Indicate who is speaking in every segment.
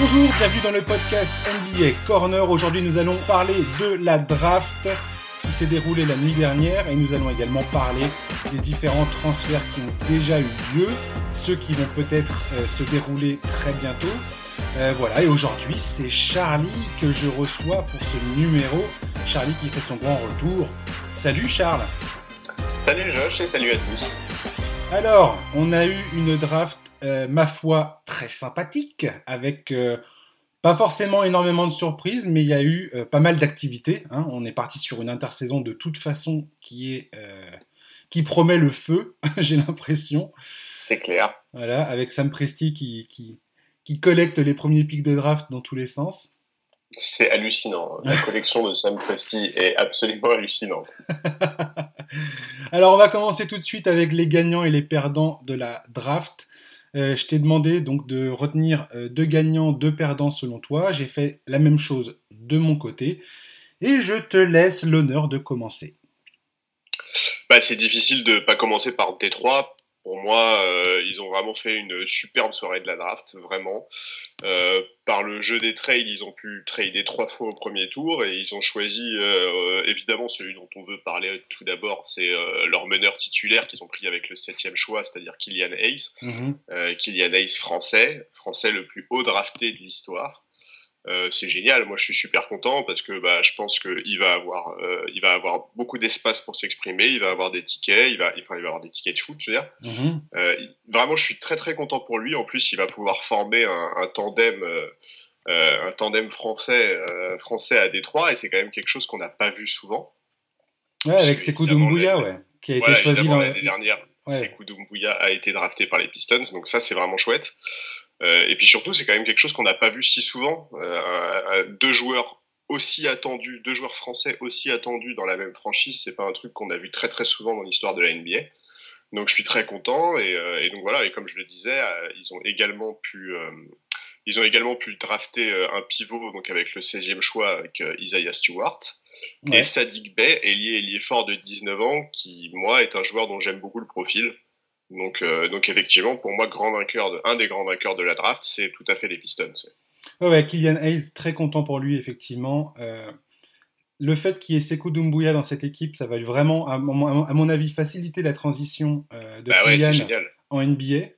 Speaker 1: Bonjour, bienvenue dans le podcast NBA Corner. Aujourd'hui, nous allons parler de la draft qui s'est déroulée la nuit dernière et nous allons également parler des différents transferts qui ont déjà eu lieu, ceux qui vont peut-être euh, se dérouler très bientôt. Euh, voilà, et aujourd'hui, c'est Charlie que je reçois pour ce numéro. Charlie qui fait son grand retour. Salut Charles.
Speaker 2: Salut Josh et salut à tous.
Speaker 1: Alors, on a eu une draft, euh, ma foi, très sympathique, avec euh, pas forcément énormément de surprises, mais il y a eu euh, pas mal d'activités. hein. On est parti sur une intersaison de toute façon qui est qui promet le feu, j'ai l'impression.
Speaker 2: C'est clair.
Speaker 1: Voilà, avec Sam Presti qui, qui, qui collecte les premiers pics de draft dans tous les sens.
Speaker 2: C'est hallucinant. La collection de Sam Presti est absolument hallucinante.
Speaker 1: Alors on va commencer tout de suite avec les gagnants et les perdants de la draft. Euh, je t'ai demandé donc de retenir euh, deux gagnants, deux perdants selon toi. J'ai fait la même chose de mon côté. Et je te laisse l'honneur de commencer.
Speaker 2: Bah, c'est difficile de pas commencer par Détroit. Pour moi, euh, ils ont vraiment fait une superbe soirée de la draft, vraiment. Euh, par le jeu des trades, ils ont pu trader trois fois au premier tour et ils ont choisi, euh, évidemment, celui dont on veut parler tout d'abord, c'est leur meneur titulaire qu'ils ont pris avec le septième choix, c'est-à-dire Kylian Hayes.
Speaker 1: Mhm.
Speaker 2: Kylian Hayes français, français le plus haut drafté de l'histoire. Euh, c'est génial, moi je suis super content parce que bah, je pense qu'il va avoir, euh, il va avoir beaucoup d'espace pour s'exprimer, il va avoir des tickets, il va, enfin, il va avoir des tickets de shoot, je veux dire.
Speaker 1: Mhm.
Speaker 2: Euh, vraiment, je suis très très content pour lui. En plus, il va pouvoir former un, un tandem, un tandem français, français à Détroit, et c'est quand même quelque chose qu'on n'a pas vu souvent.
Speaker 1: Ouais,
Speaker 2: Parce
Speaker 1: avec Sekou Doumbouya, ouais, qui a été
Speaker 2: Voilà,
Speaker 1: choisi
Speaker 2: l'année dernière.
Speaker 1: Ouais.
Speaker 2: Sekou Doumbouya a été drafté par les Pistons, donc ça c'est vraiment chouette. Euh, et puis surtout, c'est quand même quelque chose qu'on n'a pas vu si souvent. Euh, deux joueurs aussi attendus, deux joueurs français aussi attendus dans la même franchise, c'est pas un truc qu'on a vu très très souvent dans l'histoire de la NBA. Donc je suis très content et, euh, et donc voilà. Et comme je le disais, euh, ils ont également pu, euh, ils ont également pu drafter un pivot donc avec le 16e choix avec Isaiah Stewart
Speaker 1: Ouais.
Speaker 2: et Sadik Bey, ailier, ailier fort de 19 ans, qui, moi, est un joueur dont j'aime beaucoup le profil. Donc, euh, donc effectivement, pour moi, grand vainqueur de, un des grands vainqueurs de la draft, c'est tout à fait les Pistons.
Speaker 1: Ouais, ouais, Kylian Hayes, très content pour lui, effectivement. Euh, le fait qu'il y ait Sekou Doumbouya dans cette équipe, ça va vraiment, à mon, à mon avis, faciliter la transition euh, de
Speaker 2: Bah
Speaker 1: Kylian en NBA.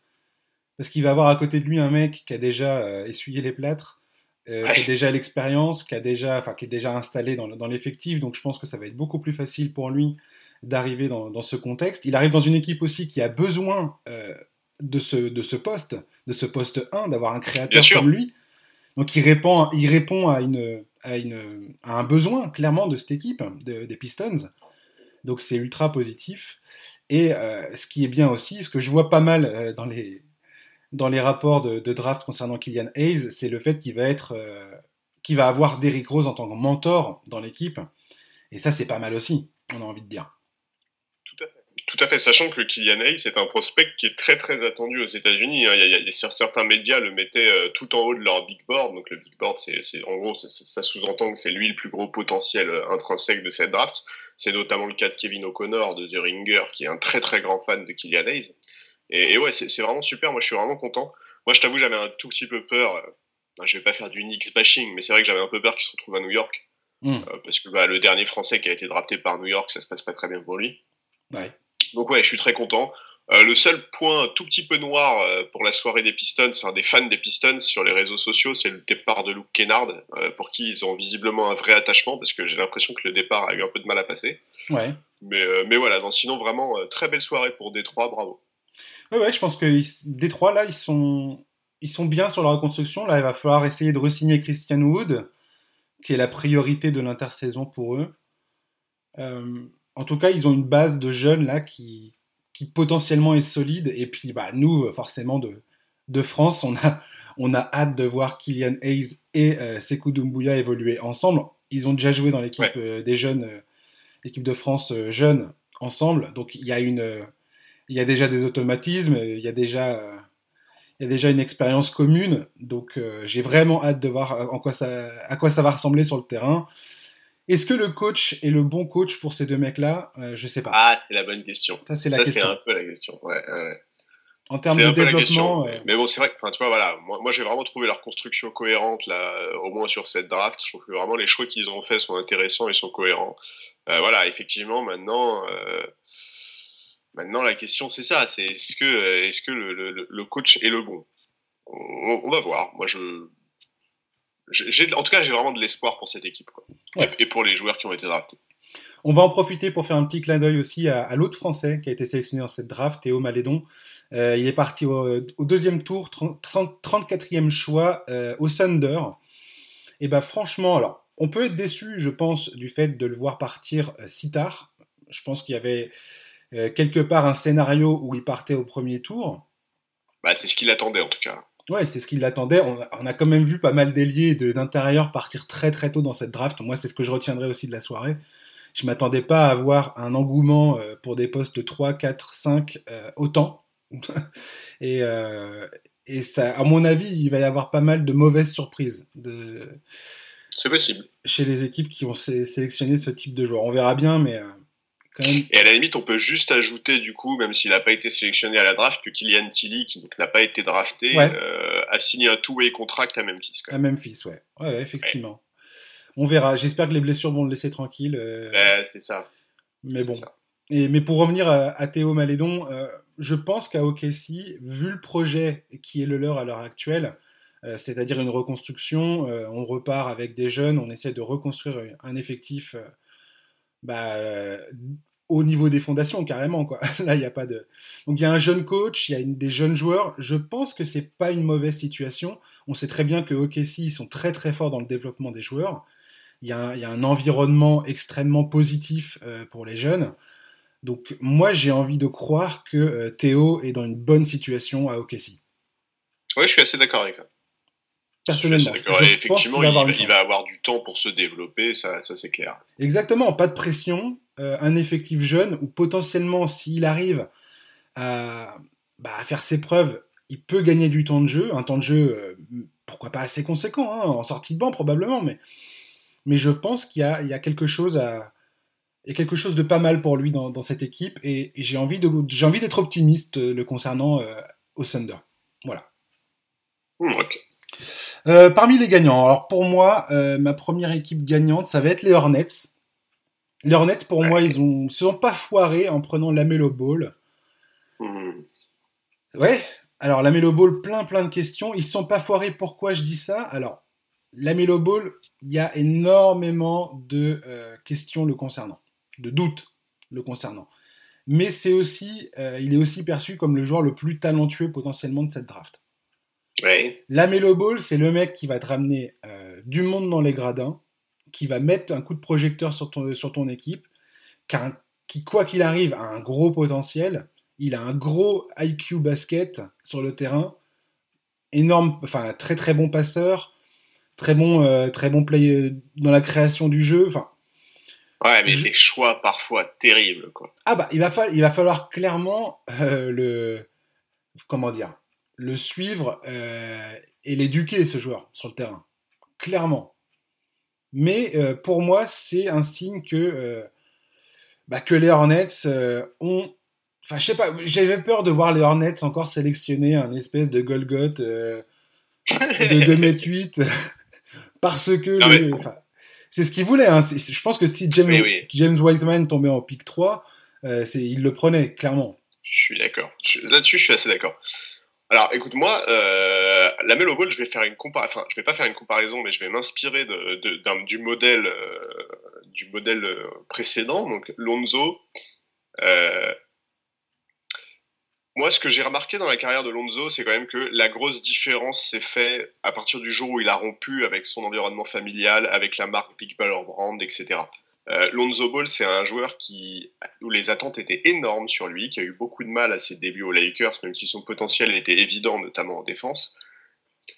Speaker 1: Parce qu'il va avoir à côté de lui un mec qui a déjà essuyé les plâtres,
Speaker 2: Ouais.
Speaker 1: qui a déjà l'expérience, qui, a déjà, enfin, qui est déjà installé dans l'effectif. Donc je pense que ça va être beaucoup plus facile pour lui d'arriver dans, dans ce contexte. Il arrive dans une équipe aussi qui a besoin euh, de, ce, de ce poste, de ce poste 1, d'avoir un créateur comme lui. Donc il répond, il répond à, une, à, une, à un besoin clairement de cette équipe, de- des Pistons. Donc c'est ultra positif. Et euh, ce qui est bien aussi, ce que je vois pas mal euh, dans, les, dans les rapports de, de draft concernant Kylian Hayes, c'est le fait qu'il va être, euh, qu'il va avoir Derrick Rose en tant que mentor dans l'équipe. Et ça c'est pas mal aussi, on a envie de dire.
Speaker 2: Tout à fait. Tout à fait, sachant que Kylian Hayes est un prospect qui est très très attendu aux États-Unis. hein. Il y a, il y certains médias le mettaient euh, tout en haut de leur big board. Donc le big board, c'est c'est- en gros, c'est- c'est- ça sous-entend que c'est lui le plus gros potentiel euh, intrinsèque de cette draft. C'est notamment le cas de Kevin O'Connor de The Ringer, qui est un très très grand fan de Kylian Hayes. Et, et ouais, c'est c'est vraiment super. Moi, je suis vraiment content. Moi, je t'avoue, j'avais un tout petit peu peur. euh, ben, je vais pas faire du Knicks bashing, mais c'est vrai que j'avais un peu peur qu'il se retrouve à New York.
Speaker 1: Mm.
Speaker 2: Euh, parce que bah, le dernier Français qui a été drafté par New York, ça se passe pas très bien pour lui.
Speaker 1: Ouais.
Speaker 2: Donc ouais, je suis très content. Euh, le seul point un tout petit peu noir euh, pour la soirée des Pistons, c'est un des fans des Pistons sur les réseaux sociaux, c'est le départ de Luke Kennard, euh, pour qui ils ont visiblement un vrai attachement, parce que j'ai l'impression que le départ a eu un peu de mal à passer.
Speaker 1: Ouais.
Speaker 2: Mais, mais voilà, non, sinon vraiment très belle soirée pour Détroit, bravo.
Speaker 1: Ouais, ouais, je pense que ils- Détroit, là, ils sont, ils sont bien sur la reconstruction. Là, il va falloir essayer de re-signer Christian Wood, qui est la priorité de l'intersaison pour eux. En tout cas, ils ont une base de jeunes là qui, qui potentiellement est solide. Et puis, bah, nous, forcément, de, de France, on a, on a hâte de voir Kylian Hayes et euh, Sekou Doumbouya évoluer ensemble. Ils ont déjà joué dans l'équipe
Speaker 2: Ouais.
Speaker 1: euh, des jeunes, euh, l'équipe de France jeunes ensemble. Donc, il y a une, il y a déjà des automatismes, il y a déjà, il y a déjà une expérience commune. Donc, j'ai vraiment hâte de voir en quoi ça, à quoi ça va ressembler sur le terrain. Est-ce que le coach est le bon coach pour ces deux mecs-là? Euh, Je sais pas.
Speaker 2: Ah, c'est la bonne question.
Speaker 1: ça, c'est la
Speaker 2: Ça, c'est
Speaker 1: question.
Speaker 2: un peu la question. Ouais.
Speaker 1: En termes de développement.
Speaker 2: Mais bon, c'est vrai que, tu vois, voilà, moi, moi j'ai vraiment trouvé leur construction cohérente, là, au moins sur cette draft. Je trouve que vraiment les choix qu'ils ont faits sont intéressants et sont cohérents. voilà, effectivement, maintenant. Maintenant, la question, c'est ça. C'est est-ce que, est-ce que le, le, le, coach est le bon? On, va voir. Moi, je, j'ai, en tout cas, j'ai vraiment de l'espoir pour cette équipe quoi. et, pour les joueurs qui ont été draftés.
Speaker 1: On va en profiter pour faire un petit clin d'œil aussi à, l'autre Français qui a été sélectionné dans cette draft, Théo Malédon. Euh, il est parti au, deuxième tour, 34e choix euh, au Thunder. Et ben franchement, alors, on peut être déçu, je pense, du fait de le voir partir euh, si tard. Je pense qu'il y avait quelque part un scénario où il partait au premier tour.
Speaker 2: Bah, c'est ce qu'il attendait en tout cas.
Speaker 1: Ouais, c'est ce qu'il attendait. On, a quand même vu pas mal d'ailiers d'intérieur partir très très tôt dans cette draft. Moi, c'est ce que je retiendrai aussi de la soirée. Je m'attendais pas à avoir un engouement euh, pour des postes 3, 4, 5 autant. et, euh, et ça, à mon avis, il va y avoir pas mal de mauvaises surprises. De...
Speaker 2: C'est possible.
Speaker 1: Chez les équipes qui ont sélectionné ce type de joueur. On verra bien, mais
Speaker 2: et à la limite, on peut juste ajouter, du coup, même s'il n'a pas été sélectionné à la draft, que Kylian Tilly, qui n'a pas été drafté, euh, a signé un two-way contract à Memphis.
Speaker 1: À Memphis, ouais. Ouais, effectivement. On verra. J'espère que les blessures vont le laisser tranquille.
Speaker 2: Euh... c'est ça.
Speaker 1: Mais bon. Et, mais pour revenir à, Théo Malédon, euh, je pense qu'à OKC, vu le projet qui est le leur à l'heure actuelle, euh, c'est-à-dire une reconstruction, on repart avec des jeunes, on essaie de reconstruire un effectif bah, euh, au niveau des fondations carrément quoi. Là il a pas de. Donc il y a un jeune coach, il y a des jeunes joueurs. Je pense que c'est pas une mauvaise situation. On sait très bien que OKC ils sont très très forts dans le développement des joueurs. Il y a un, environnement extrêmement positif euh, pour les jeunes. Donc moi j'ai envie de croire que euh, Théo est dans une bonne situation à OKC.
Speaker 2: Oui, je suis assez d'accord avec ça.
Speaker 1: Personnellement.
Speaker 2: effectivement, il, va, avoir du temps pour se développer, ça, c'est clair.
Speaker 1: Exactement, pas de pression, euh, un effectif jeune où potentiellement, s'il arrive à, bah, faire ses preuves, il peut gagner du temps de jeu, un temps de jeu, euh, pourquoi pas assez conséquent, hein, en sortie de banc probablement, mais, mais je pense qu'il y a, il y a quelque chose à, il quelque chose de pas mal pour lui dans, cette équipe et, j'ai envie de j'ai envie d'être optimiste euh, le concernant au Thunder. Voilà.
Speaker 2: Ok.
Speaker 1: Euh, parmi les gagnants, alors pour moi, euh, ma première équipe gagnante, ça va être les Hornets. Les Hornets, pour moi, ils ont, se sont pas foirés en prenant la Melo Ball. Hmm. Ouais, alors la Melo Ball, plein plein de questions. Ils se sont pas foirés, pourquoi je dis ça? Alors, la Melo Ball, il y a énormément de euh, questions le concernant, de doutes le concernant. Mais c'est aussi, il est aussi perçu comme le joueur le plus talentueux potentiellement de cette draft. La Melo Ball, c'est le mec qui va te ramener euh, du monde dans les gradins, qui va mettre un coup de projecteur sur ton, sur ton équipe, qui, quoi qu'il arrive, a un gros potentiel. Il a un gros IQ basket sur le terrain. Énorme, enfin, très très bon passeur. Très bon, euh, très bon play dans la création du jeu. Enfin,
Speaker 2: Ouais, mais des choix parfois terribles, quoi.
Speaker 1: Ah bah, il va, il va falloir clairement euh, le... Comment dire le suivre euh, et l'éduquer, ce joueur, sur le terrain. Clairement. Mais euh, pour moi, c'est un signe que, euh, bah, que les Hornets ont. Enfin, je sais pas, j'avais peur de voir les Hornets encore sélectionner un espèce de Golgoth de 2m8 parce que. c'est ce qu'ils voulaient. Hein. Je pense que si James, James Wiseman tombait en pick 3, il le prenait, clairement.
Speaker 2: Je suis d'accord. Là-dessus, je suis assez d'accord. Alors, écoute, moi, euh, la Melo Ball, je vais faire une comparaison. Enfin, je vais pas faire une comparaison, mais je vais m'inspirer de, du modèle, euh, du modèle euh, précédent. Donc, Lonzo. moi, ce que j'ai remarqué dans la carrière de Lonzo, c'est quand même que la grosse différence s'est faite à partir du jour où il a rompu avec son environnement familial, avec la marque Big Baller Brand, etc. Euh, Lonzo Ball, c'est un joueur qui, où les attentes étaient énormes sur lui, qui a eu beaucoup de mal à ses débuts aux Lakers, même si son potentiel était évident, notamment en défense.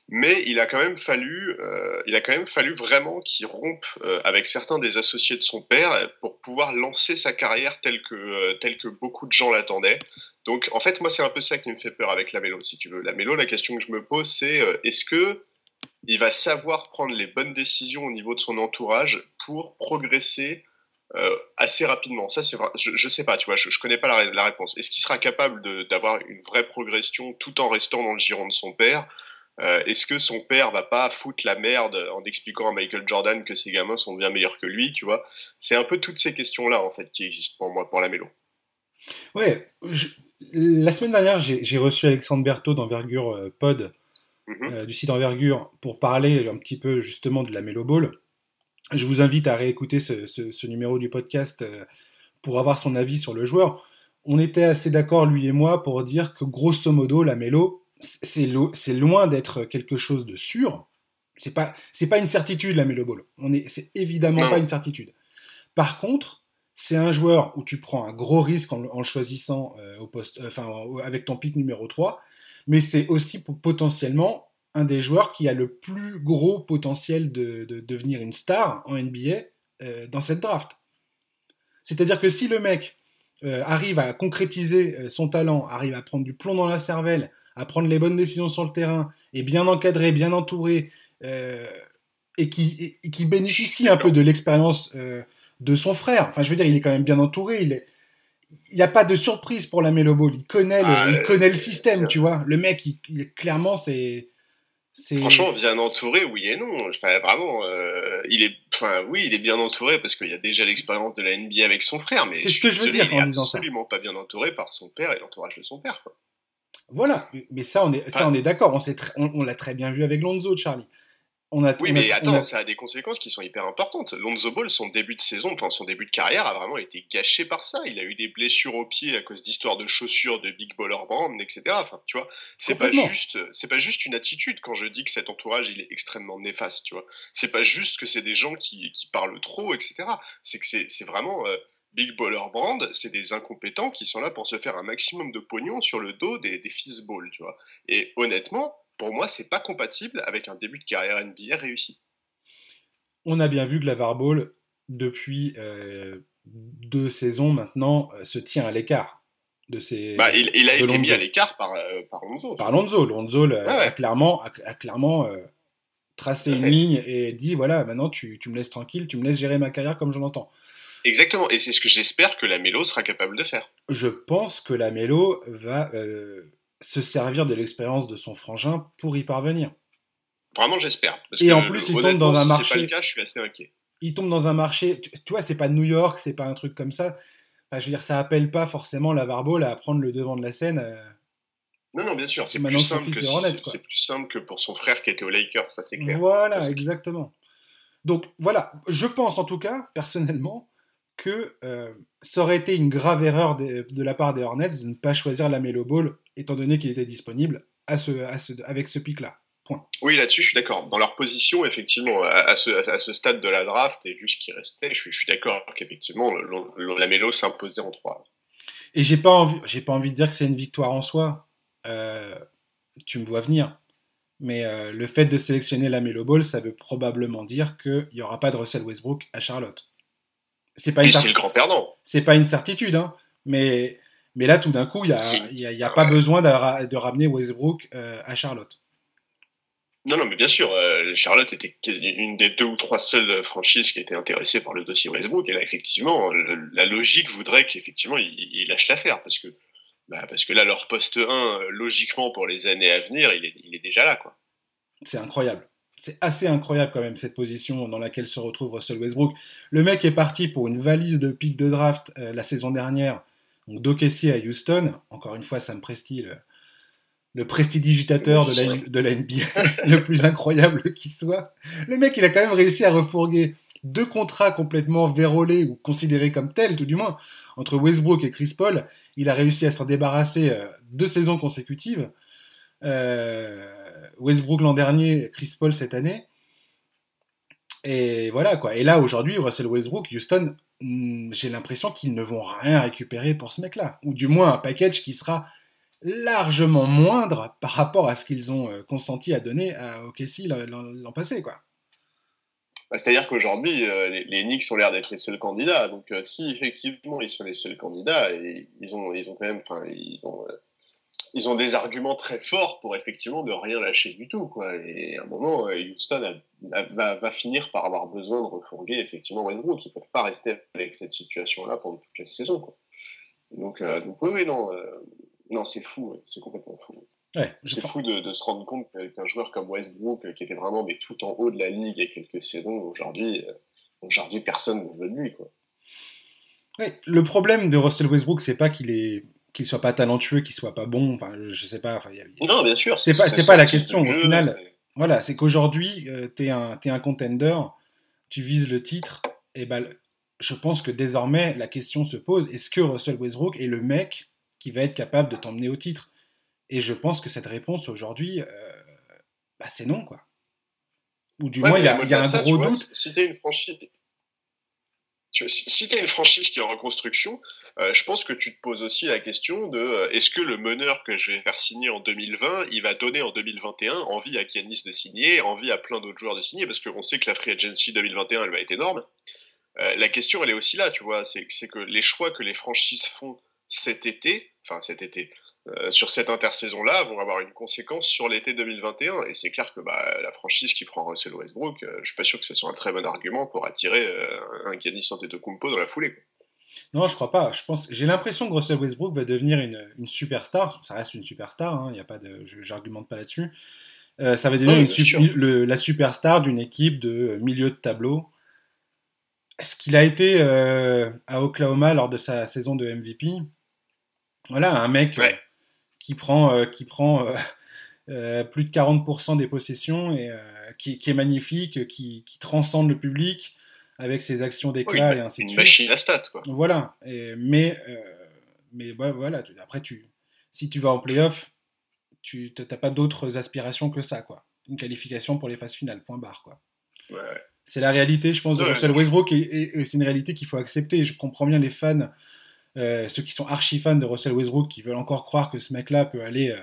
Speaker 2: Mais il a quand même fallu, euh, il a quand même fallu vraiment qu'il rompe euh, avec certains des associés de son père pour pouvoir lancer sa carrière telle que, telle que beaucoup de gens l'attendaient. Donc, en fait, moi, c'est un peu ça qui me fait peur avec la Mélo, si tu veux. La Mélo, la question que je me pose, c'est est-ce que il va savoir prendre les bonnes décisions au niveau de son entourage pour progresser euh, assez rapidement Ça, c'est je, je sais pas, tu vois, je, je connais pas la, réponse. Est-ce qu'il sera capable d'avoir une vraie progression tout en restant dans le giron de son père? Euh, Est-ce que son père va pas foutre la merde en expliquant à Michael Jordan que ses gamins sont bien meilleurs que lui, tu vois? C'est un peu toutes ces questions-là en fait qui existent pour moi pour la mélo.
Speaker 1: La semaine dernière, j'ai reçu Alexandre Berthaud d'Envergure euh, Pod, mm -hmm. du site Envergure, pour parler un petit peu justement de la Melo Ball. Je vous invite à réécouter ce, ce, ce numéro du podcast euh, pour avoir son avis sur le joueur. On était assez d'accord, lui et moi, pour dire que grosso modo, la Melo, c'est lo loin d'être quelque chose de sûr. C'est pas, c'est pas une certitude la Melo Ball. On est, c'est évidemment pas une certitude. Par contre, c'est un joueur où tu prends un gros risque en, en le choisissant euh, au poste, euh, enfin, avec ton pic numéro 3, mais c'est aussi potentiellement un des joueurs qui a le plus gros potentiel de, de, de devenir une star en NBA euh, dans cette draft. C'est-à-dire que si le mec euh, arrive à concrétiser euh, son talent, arrive à prendre du plomb dans la cervelle, à prendre les bonnes décisions sur le terrain, et bien encadré, bien entouré, et, qui, et, qui bénéficie un peu de l'expérience de son frère. Enfin, je veux dire, il est quand même bien entouré. Il est, il n'y a pas de surprise pour la Melo Ball. Il connaît le, ah, il connaît le système, tu vois. Le mec, il, il, clairement, c'est.
Speaker 2: Franchement, bien entouré, oui et non. Enfin, vraiment, euh, il est, enfin, oui, il est bien entouré parce qu'il y a déjà l'expérience de la NBA avec son frère, mais
Speaker 1: c'est ce que je veux dire en disant
Speaker 2: ça. Absolument pas bien entouré par son père et l'entourage de son père. Quoi.
Speaker 1: Voilà, mais ça, on est, ça, on est d'accord. On, on, on l'a très bien vu avec Lonzo, Charlie.
Speaker 2: On a, oui, on mais attends, a... ça a des conséquences qui sont hyper importantes. Lonzo Ball, son début de saison, enfin son début de carrière a vraiment été gâché par ça. Il a eu des blessures au pied à cause d'histoires de chaussures de Big Baller Brand, etc. Enfin, tu vois, c'est pas juste, c'est pas juste une attitude quand je dis que cet entourage il est extrêmement néfaste, tu vois. C'est pas juste que c'est des gens qui, qui parlent trop, etc. C'est que c'est vraiment euh, Big Baller Brand, c'est des incompétents qui sont là pour se faire un maximum de pognon sur le dos des, des fils ball, tu vois. Et honnêtement, pour moi, c'est pas compatible avec un début de carrière NBA réussi.
Speaker 1: On a bien vu que la Ball, depuis euh, deux saisons maintenant, euh, se tient à l'écart de ses.
Speaker 2: Bah, il, il, a été Lonzo. mis à l'écart par, euh, par Lonzo.
Speaker 1: Par Lonzo. Lonzo ouais, a, clairement, a, a clairement euh, tracé une ligne et dit voilà, maintenant tu, tu, me laisses tranquille, tu me laisses gérer ma carrière comme je l'entends.
Speaker 2: Exactement, et c'est ce que j'espère que la Mélo sera capable de faire.
Speaker 1: Je pense que la Mélo va se servir de l'expérience de son frangin pour y parvenir.
Speaker 2: Vraiment, j'espère.
Speaker 1: Et en plus, il tombe dans un marché.
Speaker 2: Si pas le cas, je suis assez inquiet.
Speaker 1: Il tombe dans un marché. Tu, tu vois, c'est pas New York, c'est pas un truc comme ça. Enfin, je veux dire, ça appelle pas forcément la Barbole à prendre le devant de la scène. Euh...
Speaker 2: Non, non, bien sûr. C'est plus, simple que si, c'est plus simple que pour son frère qui était aux Lakers, ça c'est clair.
Speaker 1: Voilà,
Speaker 2: ça,
Speaker 1: exactement. Donc voilà, je pense en tout cas, personnellement, que euh, ça aurait été une grave erreur de, de, la part des Hornets de ne pas choisir la Melo Ball, étant donné qu'il était disponible à ce, à ce, avec ce pic-là. Point.
Speaker 2: Oui, là-dessus, je suis d'accord. Dans leur position, effectivement, à, ce, à, ce, stade de la draft et vu ce qui restait, je, je suis d'accord qu'effectivement, la Melo s'imposait en 3.
Speaker 1: Et j'ai pas envie, j'ai pas envie de dire que c'est une victoire en soi. Euh, tu me vois venir. Mais euh, le fait de sélectionner la Melo Ball, ça veut probablement dire qu'il n'y aura pas de Russell Westbrook à Charlotte
Speaker 2: c'est pas une c'est le grand perdant.
Speaker 1: C'est pas une certitude, hein. Mais, mais là, tout d'un coup, il n'y a, y a, y a pas besoin de, de, ramener Westbrook euh, à Charlotte.
Speaker 2: Non, non, mais bien sûr, euh, Charlotte était une des deux ou trois seules franchises qui étaient intéressées par le dossier Westbrook. Et là, effectivement, le, la logique voudrait qu'effectivement, il, il, lâche l'affaire. Parce que, bah, parce que là, leur poste 1, logiquement, pour les années à venir, il est, il est déjà là. quoi.
Speaker 1: C'est incroyable c'est assez incroyable quand même cette position dans laquelle se retrouve Russell Westbrook. Le mec est parti pour une valise de pick de draft euh, la saison dernière, donc d'OKC à Houston. Encore une fois, Sam Presti, le, le prestidigitateur de la, de la NBA, le plus incroyable qui soit. Le mec, il a quand même réussi à refourguer deux contrats complètement vérolés ou considérés comme tels, tout du moins, entre Westbrook et Chris Paul. Il a réussi à s'en débarrasser euh, deux saisons consécutives. Euh, Westbrook l'an dernier, Chris Paul cette année. Et voilà quoi. Et là aujourd'hui, Russell Westbrook, Houston, hmm, j'ai l'impression qu'ils ne vont rien récupérer pour ce mec-là, ou du moins un package qui sera largement moindre par rapport à ce qu'ils ont euh, consenti à donner à OKC l'an passé quoi.
Speaker 2: Bah, c'est-à-dire qu'aujourd'hui, euh, les, Knicks ont l'air d'être les seuls candidats. Donc, euh, si effectivement ils sont les seuls candidats, ils ont, quand même, ils ont ils ont des arguments très forts pour effectivement ne rien lâcher du tout. Quoi. Et à un moment, euh, Houston va, finir par avoir besoin de refourguer effectivement Westbrook. Ils ne peuvent pas rester avec cette situation-là pendant toute la saison. Quoi. Donc, euh, donc oui, non, euh, non c'est fou, c'est complètement fou. c'est fou de, se rendre compte qu'un joueur comme Westbrook, qui était vraiment mais tout en haut de la ligue il y a quelques saisons, aujourd'hui, aujourd'hui personne ne veut de lui. Quoi.
Speaker 1: le problème de Russell Westbrook, c'est pas qu'il est qu'il soit pas talentueux, qu'il soit pas bon. Enfin, je sais pas.
Speaker 2: Non, bien sûr.
Speaker 1: C'est pas, c'est pas la question. Au final, voilà, c'est qu'aujourd'hui, euh, tu es un, es un contender, tu vises le titre, et ben, je pense que désormais, la question se pose est-ce que Russell Westbrook est le mec qui va être capable de t'emmener au titre? Et je pense que cette réponse aujourd'hui, euh, bah, c'est non, quoi. Ou du moins, il y a, y a un gros doute.
Speaker 2: si tu une franchise, si tu as une franchise qui est en reconstruction, euh, je pense que tu te poses aussi la question de euh, est-ce que le meneur que je vais faire signer en 2020, il va donner en 2021 envie à Giannis de signer, envie à plein d'autres joueurs de signer, parce qu'on sait que la free agency 2021, elle va être énorme. Euh, la question, elle est aussi là, tu vois, c'est que les choix que les franchises font cet été, enfin cet été, euh, sur cette intersaison-là vont avoir une conséquence sur l'été 2021. Et c'est clair que bah, la franchise qui prend Russell Westbrook, euh, je suis pas sûr que ce soit un très bon argument pour attirer euh, un Giannis Antetokounmpo dans la foulée.
Speaker 1: Non, je crois pas. Je pense, j'ai l'impression que Russell Westbrook va devenir une, une superstar. Ça reste une superstar. Hein, il a pas de, j'argumente pas là-dessus. ça va devenir une, la superstar d'une équipe de milieu de tableau. Est-ce qu'il a été à Oklahoma lors de sa saison de MVP Voilà, un mec qui prend, euh, qui prend euh, euh, plus de 40% des possessions et qui, est magnifique, qui, transcende le public avec ses actions d'éclat et ainsi de
Speaker 2: suite. Une machine à stats, quoi.
Speaker 1: Voilà. mais, mais voilà, après, tu, si tu vas en playoff, tu n'as pas d'autres aspirations que ça, quoi. Une qualification pour les phases finales, point barre, quoi. C'est la réalité, je pense, de Russell Westbrook et c'est une réalité qu'il faut accepter. Je comprends bien les fans euh, ceux qui sont archi fans de Russell Westbrook, qui veulent encore croire que ce mec-là peut aller, euh,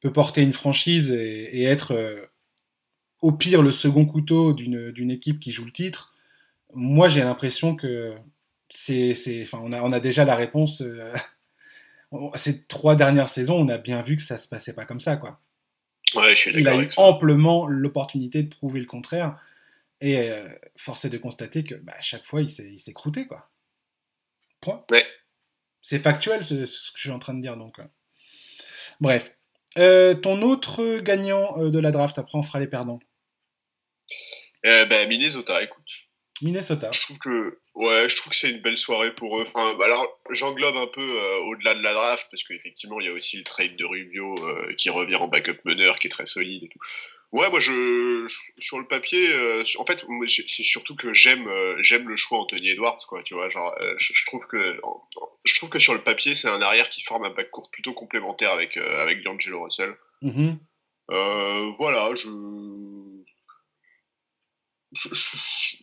Speaker 1: peut porter une franchise et, être euh, au pire le second couteau d'une équipe qui joue le titre. Moi, j'ai l'impression que c'est, enfin, on a, on a déjà la réponse. ces trois dernières saisons, on a bien vu que ça se passait pas comme ça, quoi.
Speaker 2: Ouais, je suis
Speaker 1: Il a eu amplement l'opportunité de prouver le contraire. Et force est de constater que bah, à chaque fois, il s'est croûté, quoi. C'est factuel ce, que je suis en train de dire donc. Euh. Bref. Euh, ton autre gagnant euh, de la draft, après on fera les perdants.
Speaker 2: ben, Minnesota, écoute.
Speaker 1: Minnesota.
Speaker 2: Je trouve que ouais, je trouve que c'est une belle soirée pour eux. Enfin, bah, alors j'englobe un peu au-delà de la draft parce qu'effectivement il y a aussi le trade de Rubio qui revient en backup meneur qui est très solide et tout. Ouais, moi, je, sur le papier, euh, en fait, c'est surtout que j'aime, euh, j'aime le choix Anthony Edwards, quoi. Tu vois, genre, euh, je, trouve que, je trouve que sur le papier, c'est un arrière qui forme un backcourt plutôt complémentaire avec avec D'Angelo Russell. Mm-hmm. voilà, je, je,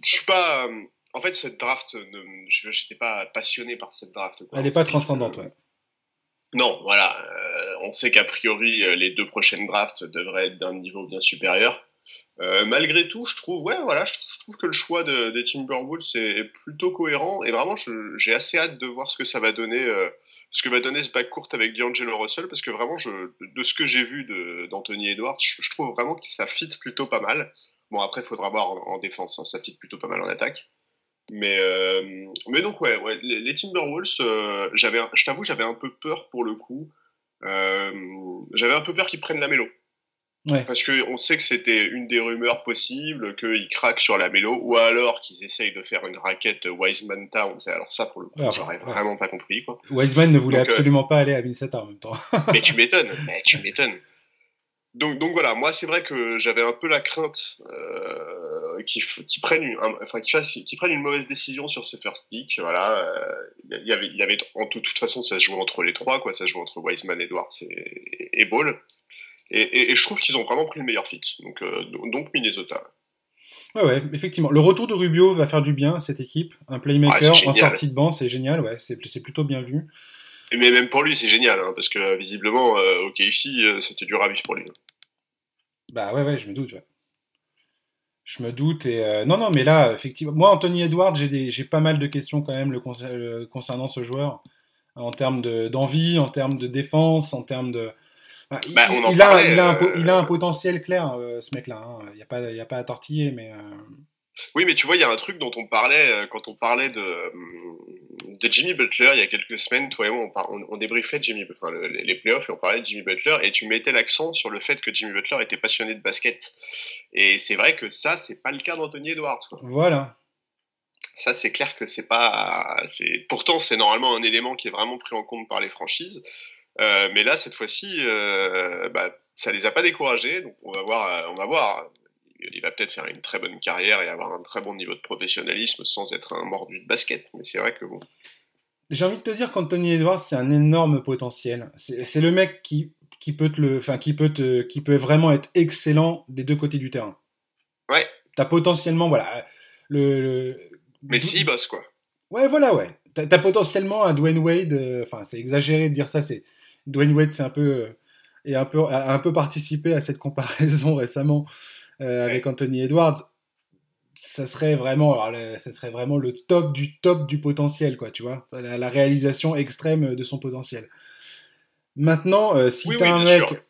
Speaker 2: suis pas. En fait, cette draft, je n'étais pas passionné par cette draft.
Speaker 1: Elle n'est pas transcendante, ouais.
Speaker 2: Non, voilà. Euh, on sait qu'a priori, euh, les deux prochaines drafts devraient être d'un niveau bien supérieur. Euh, malgré tout, je trouve, que le choix de, des Timberwolves est plutôt cohérent et vraiment, j'ai assez hâte de voir ce que ça va donner, ce que va donner ce backcourt avec D'Angelo Russell parce que vraiment, de ce que j'ai vu d'Anthony Edwards, je, trouve vraiment que ça fit plutôt pas mal. Bon, après, il faudra voir en, défense, hein, ça fit plutôt pas mal en attaque. Mais, euh, mais donc, ouais, ouais les, Timberwolves, euh, j'avais, je t'avoue, j'avais un peu peur pour le coup. Euh, j'avais un peu peur qu'ils prennent la mélo. Ouais. Parce qu'on sait que c'était une des rumeurs possibles, qu'ils craquent sur la mélo, ou alors qu'ils essayent de faire une raquette Wiseman Town. Alors ça, pour le coup, j'aurais vraiment pas compris. Quoi.
Speaker 1: Wiseman ne voulait absolument pas aller à Minnesota en même temps.
Speaker 2: mais tu m'étonnes, mais tu m'étonnes. Donc, donc voilà, moi c'est vrai que j'avais un peu la crainte euh, qu'ils prennent, une, enfin, qu prennent une mauvaise décision sur ce first pick. Voilà, euh, il y avait, il y avait en toute, façon ça se joue entre les trois, quoi, ça se joue entre Wiseman, Edwards et, et Ball. Et, et, je trouve qu'ils ont vraiment pris le meilleur fit. Donc, euh, donc Minnesota.
Speaker 1: Ouais, ouais, effectivement. Le retour de Rubio va faire du bien à cette équipe. Un playmaker en sortie de banc, c'est génial, ouais, c'est plutôt bien vu.
Speaker 2: Mais même pour lui, c'est génial, hein, parce que visiblement, euh, OK, ici, euh, c'était du ravi pour lui.
Speaker 1: Bah ouais, ouais, je me doute. Je me doute. Et euh, non, non, mais là, effectivement, moi, Anthony Edwards, j'ai pas mal de questions quand même le, concernant ce joueur. en termes d'envie, en termes de défense, en termes de.
Speaker 2: Bah,
Speaker 1: il, a,
Speaker 2: parlait,
Speaker 1: il, a un, po-
Speaker 2: euh,
Speaker 1: il a un potentiel clair, euh, ce mec-là. hein. Il n'y a, pas- il y a pas à tortiller, mais.
Speaker 2: Oui, mais tu vois, il y a un truc dont on parlait euh, quand on parlait de, euh, de Jimmy Butler il y a quelques semaines. Toi et moi, on, débriefait Jimmy, enfin, le- les playoffs et on parlait de Jimmy Butler et tu mettais l'accent sur le fait que Jimmy Butler était passionné de basket. Et c'est vrai que ça, c'est pas le cas d'Anthony Edwards.
Speaker 1: Voilà.
Speaker 2: Ça, c'est clair que c'est pas. Pourtant, c'est normalement un élément qui est vraiment pris en compte par les franchises. Euh, mais là, cette fois-ci, euh, bah, ça les a pas découragés. Donc, on va voir. On va voir. Il va peut-être faire une très bonne carrière et avoir un très bon niveau de professionnalisme sans être un mordu de basket. Mais c'est vrai que bon.
Speaker 1: J'ai envie de te dire qu'Anthony Edwards, c'est un énorme potentiel. C'est le mec qui, qui peut te le, enfin, qui peut te, qui peut vraiment être excellent des deux côtés du terrain.
Speaker 2: Ouais.
Speaker 1: T'as potentiellement, voilà, le. le-
Speaker 2: Mais si, il bosse quoi.
Speaker 1: Ouais, voilà, ouais. T'as as potentiellement un Dwayne Wade. euh, Enfin, c'est exagéré de dire ça. C'est Dwayne Wade, c'est un peu euh, et un peu a un peu participé à cette comparaison récemment euh, avec Anthony Edwards. Ça serait vraiment, alors, le- ça serait vraiment le top du top du potentiel, quoi. Tu vois, la, la réalisation extrême de son potentiel. Maintenant, euh, si
Speaker 2: Oui,
Speaker 1: t'as
Speaker 2: oui,
Speaker 1: un mec
Speaker 2: sûr.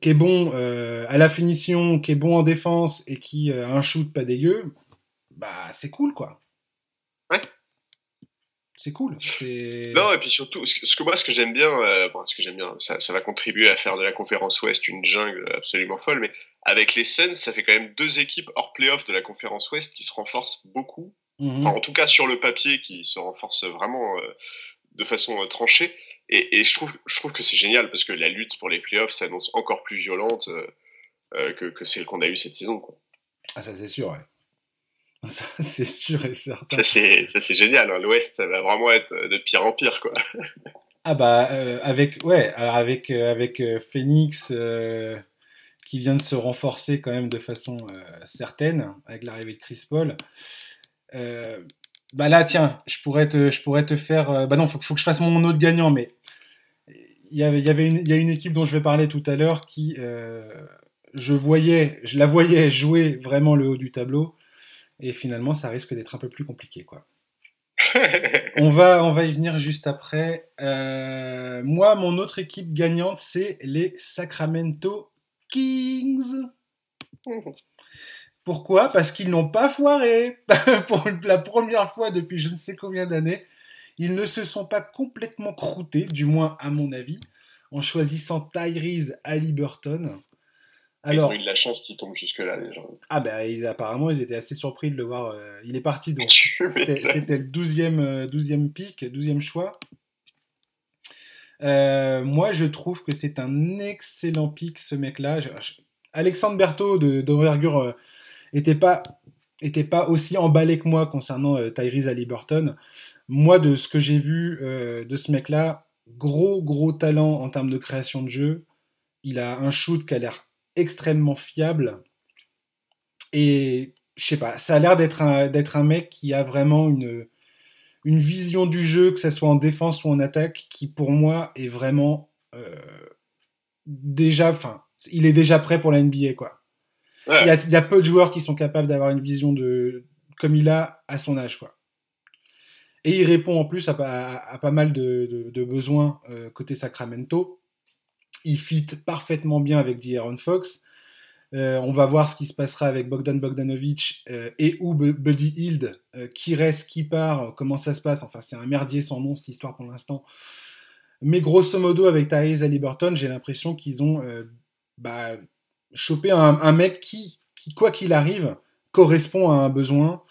Speaker 1: qui est bon euh, à la finition, qui est bon en défense et qui euh, a un shoot pas dégueu, bah c'est cool, quoi. C'est cool.
Speaker 2: Non, et puis surtout, ce que, moi, ce que j'aime bien, euh, enfin, ce que j'aime bien, ça, ça va contribuer à faire de la conférence Ouest une jungle absolument folle, mais avec les Suns, ça fait quand même deux équipes hors playoff de la conférence Ouest qui se renforcent beaucoup.
Speaker 1: Mhm.
Speaker 2: Enfin, en tout cas, sur le papier, qui se renforcent vraiment euh, de façon euh, tranchée. Et, et je, trouve, je trouve que c'est génial parce que la lutte pour les playoffs s'annonce encore plus violente euh, euh, que, que celle qu'on a eue cette saison. Quoi.
Speaker 1: Ah, ça c'est sûr, ouais. Ça c'est sûr et certain.
Speaker 2: Ça, c'est génial. hein. L'Ouest, ça va vraiment être de pire en pire. Quoi.
Speaker 1: Ah bah euh, avec ouais alors avec euh, avec euh, Phoenix euh, qui vient de se renforcer quand même de façon euh, certaine avec l'arrivée de Chris Paul. Euh, bah là tiens je pourrais te je pourrais te faire euh, bah non faut, faut que je fasse mon autre gagnant mais il y avait il y avait une il y a une équipe dont je vais parler tout à l'heure qui euh, je voyais je la voyais jouer vraiment le haut du tableau et finalement ça risque d'être un peu plus compliqué quoi. On va, on va y venir juste après. Euh, moi, mon autre équipe gagnante, c'est les Sacramento Kings. Pourquoi? Parce qu'ils n'ont pas foiré. Pour la première fois depuis je ne sais combien d'années, ils ne se sont pas complètement croûtés, du moins à mon avis, en choisissant Tyrese Halliburton.
Speaker 2: Alors, Ils ont eu de la chance qu'ils tombent jusque-là
Speaker 1: ah bah, ils, apparemment, ils étaient assez surpris de le voir. euh, il est parti donc. C'était le 12e, euh, 12e pick, 12e choix. Euh, moi, je trouve que c'est un excellent pick, ce mec-là. Alexandre Berthaud, de- d'envergure, euh, était pas, était pas aussi emballé que moi concernant euh, Tyrese Halliburton. Moi, de ce que j'ai vu euh, de ce mec-là, gros, gros talent en termes de création de jeu. Il a un shoot qui a l'air extrêmement fiable. Et je sais pas, ça a l'air d'être un, d'être un mec qui a vraiment une, une vision du jeu, que ce soit en défense ou en attaque, qui pour moi est vraiment euh, déjà, enfin, il est déjà prêt pour la NBA, quoi.
Speaker 2: Ouais.
Speaker 1: Il y, a, il y a peu de joueurs qui sont capables d'avoir une vision de comme il a à son âge, quoi. Et il répond en plus à, pas- à pas mal de, de- de besoins euh, côté Sacramento. Il fit parfaitement bien avec D'Aaron Fox. Euh, on va voir ce qui se passera avec Bogdan Bogdanovic euh, et ou Bu- Buddy Hield. Euh, qui reste, qui part, comment ça se passe. Enfin, c'est un merdier sans nom cette histoire pour l'instant. Mais grosso modo, avec Tyrese Halliburton, j'ai l'impression qu'ils ont bah, chopé un, mec qui, quoi qu'il arrive, correspond à un besoin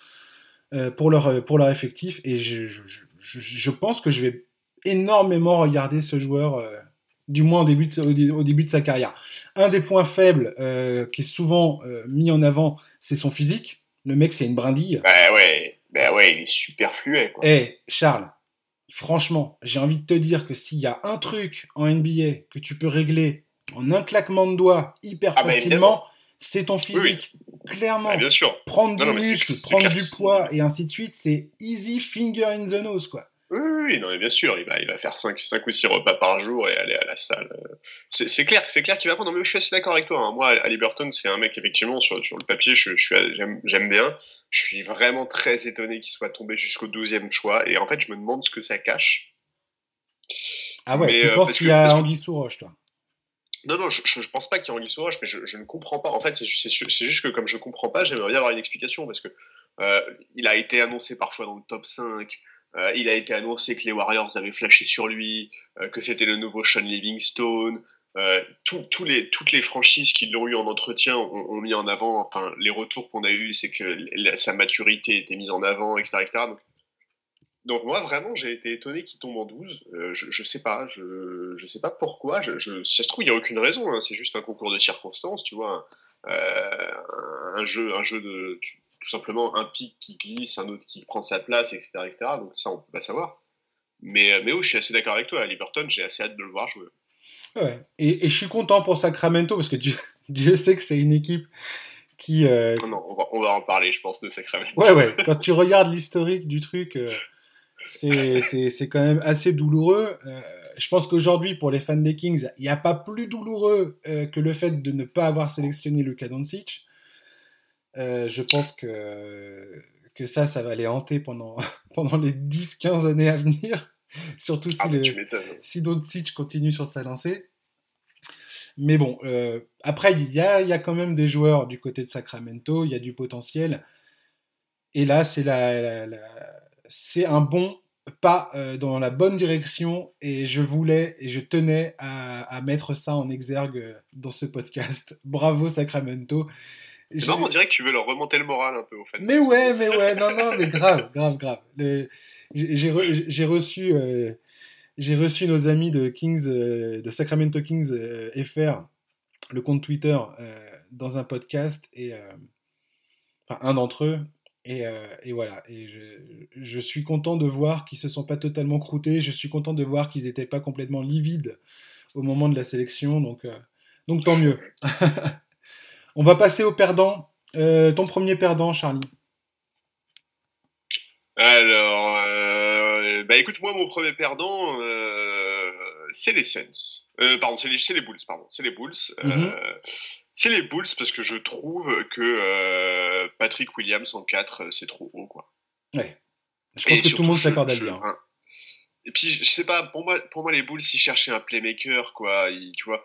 Speaker 1: pour, leur, pour leur effectif. Et je, pense que je vais énormément regarder ce joueur, du moins au début, de, au, dé- au début de sa carrière. Un des points faibles euh, qui est souvent euh, mis en avant, c'est son physique. Le mec, c'est une brindille.
Speaker 2: Bah ouais, bah ouais, il est super fluet.
Speaker 1: Eh, Charles, franchement, j'ai envie de te dire que s'il y a un truc en NBA que tu peux régler en un claquement de doigts hyper
Speaker 2: Ah bah,
Speaker 1: facilement, c'est ton physique. Clairement.
Speaker 2: Bien sûr.
Speaker 1: Prendre
Speaker 2: Non,
Speaker 1: du
Speaker 2: non,
Speaker 1: muscle, prendre du poids et ainsi de suite, c'est easy finger in the nose, quoi.
Speaker 2: Oui, non, mais bien sûr, il va, il va faire 5, cinq ou 6 repas par jour et aller à la salle. Euh, C'est clair, c'est clair qu'il va prendre. Non, mais je suis assez d'accord avec toi. hein. Moi, Halliburton, c'est un mec, effectivement, sur, sur le papier, je, je suis- j'aime j'aime bien. Je suis vraiment très étonné qu'il soit tombé jusqu'au 12e choix. Et en fait, je me demande ce que ça cache.
Speaker 1: Ah ouais, tu penses qu'il y a Anguille sous roche, toi?
Speaker 2: Non, non, je, je, pense pas qu'il y a Anguille sous roche, mais je, je, ne comprends pas. En fait, c'est juste que comme je comprends pas, j'aimerais bien avoir une explication parce que euh, il a été annoncé parfois dans le top 5. Euh, il a été annoncé que les Warriors avaient flashé sur lui, euh, que c'était le nouveau Sean Livingstone. Euh, toutes les franchises qui l'ont eu en entretien ont, mis en avant, enfin, les retours qu'on a eus, c'est que sa maturité était mise en avant, etc. etc. Donc, moi, vraiment, j'ai été étonné qu'il tombe en 12. je, je sais pas, je, je sais pas pourquoi. Si ça se trouve, il n'y a aucune raison. Hein. c'est juste un concours de circonstances, tu vois. Un, jeu, un jeu de tout simplement un pic qui glisse, un autre qui prend sa place, etc. etc. donc ça, on peut pas savoir. Mais, euh, mais oh, je suis assez d'accord avec toi. À Liberton, j'ai assez hâte de le voir jouer.
Speaker 1: Ouais. Et, je suis content pour Sacramento parce que Dieu, Dieu sait que c'est une équipe qui. Euh,
Speaker 2: non, on va, en parler, je pense, de Sacramento.
Speaker 1: Ouais, ouais. Quand tu regardes l'historique du truc, euh, c'est quand même assez douloureux. je pense qu'aujourd'hui, pour les fans des Kings, il n'y a pas plus douloureux que le fait de ne pas avoir sélectionné Luka Doncic. Euh, je pense que, que ça, ça va les hanter pendant, pendant les 10-15 années à venir. Surtout si, ah, le, si Doncic continue sur sa lancée. Mais bon, euh, après, il y a, y a, quand même des joueurs du côté de Sacramento, il y a du potentiel. Et là, c'est la, c'est un bon pas euh, dans la bonne direction et je voulais et je tenais à, à, mettre ça en exergue dans ce podcast. Bravo Sacramento.
Speaker 2: C'est marrant, on dirait que tu veux leur remonter le moral un peu, au fait.
Speaker 1: Mais ouais, mais ouais, non, non, mais grave, grave, grave. J'ai reçu, euh, j'ai reçu nos amis de Kings, euh, de Sacramento Kings euh, FR, le compte Twitter, dans un podcast, et enfin, un d'entre eux, et, et, voilà. Et je, je, suis content de voir qu'ils se sont pas totalement croûtés. Je suis content de voir qu'ils n'étaient pas complètement livides au moment de la sélection. Donc, donc tant mieux. On va passer au perdant. Euh, ton premier perdant, Charlie.
Speaker 2: Alors, euh, bah écoute, moi, mon premier perdant, euh, c'est les Suns. pardon, c'est les, Bulls, pardon. C'est les Bulls. Mhm. c'est les Bulls parce que je trouve que Patrick Williams en 4, c'est trop haut, quoi.
Speaker 1: Ouais. Je pense que tout le monde s'accorde à dire.
Speaker 2: Et puis, je sais pas, pour moi, pour moi les Bulls, ils cherchaient un playmaker, quoi. tu vois,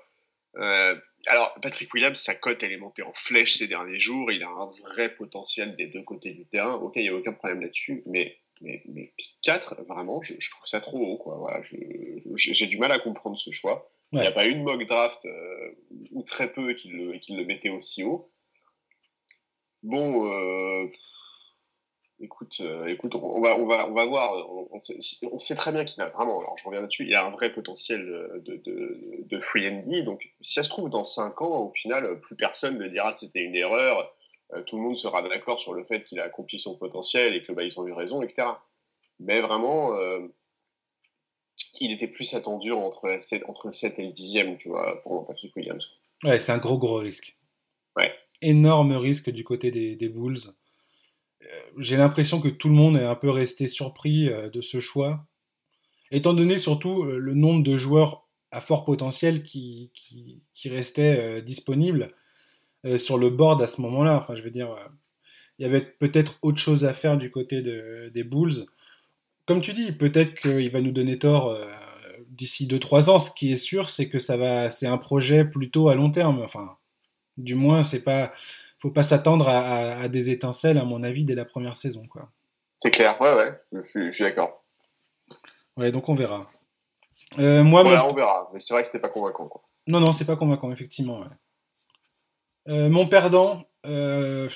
Speaker 2: euh, alors, Patrick Williams, sa cote, elle est montée en flèche ces derniers jours. Il a un vrai potentiel des deux côtés du terrain. Ok, il n'y a aucun problème là-dessus. Mais, mais, mais 4, vraiment, je, trouve ça trop haut. Quoi. Voilà, j'ai du mal à comprendre ce choix. Il n'y a pas une mock draft, euh, ou très peu, qui le, qui le mettait aussi haut. Bon, euh, Écoute, euh, écoute, on va, on va, on va voir. On, sait, très bien qu'il a vraiment, alors je reviens là-dessus, il a un vrai potentiel de, de, de free and Donc, si ça se trouve, dans 5 ans, au final, plus personne ne dira que c'était une erreur. Euh, tout le monde sera d'accord sur le fait qu'il a accompli son potentiel et que bah, ils ont eu raison, etc. Mais vraiment, euh, il était plus attendu entre, 7, entre 7 et le 10e, tu vois, pour Patrick Williams.
Speaker 1: Ouais, c'est un gros, gros risque.
Speaker 2: Ouais.
Speaker 1: Énorme risque du côté des, des Bulls. Euh, j'ai l'impression que tout le monde est un peu resté surpris euh, de ce choix, étant donné surtout euh, le nombre de joueurs à fort potentiel qui, restaient disponibles sur le board à ce moment-là. Enfin, je veux dire, il y avait peut-être autre chose à faire du côté des Bulls. Comme tu dis, peut-être qu'il va nous donner tort d'ici 2-3 ans. Ce qui est sûr, c'est que ça va, c'est un projet plutôt à long terme. Enfin, du moins, c'est pas faut pas s'attendre à, des étincelles, à mon avis, dès la première saison. quoi.
Speaker 2: C'est clair, ouais, ouais, je suis, d'accord.
Speaker 1: Ouais, donc on verra. Euh, moi,
Speaker 2: on verra, mais c'est vrai que c'était pas convaincant. Quoi.
Speaker 1: Non, non, c'est pas convaincant, effectivement. Euh, mon perdant, euh,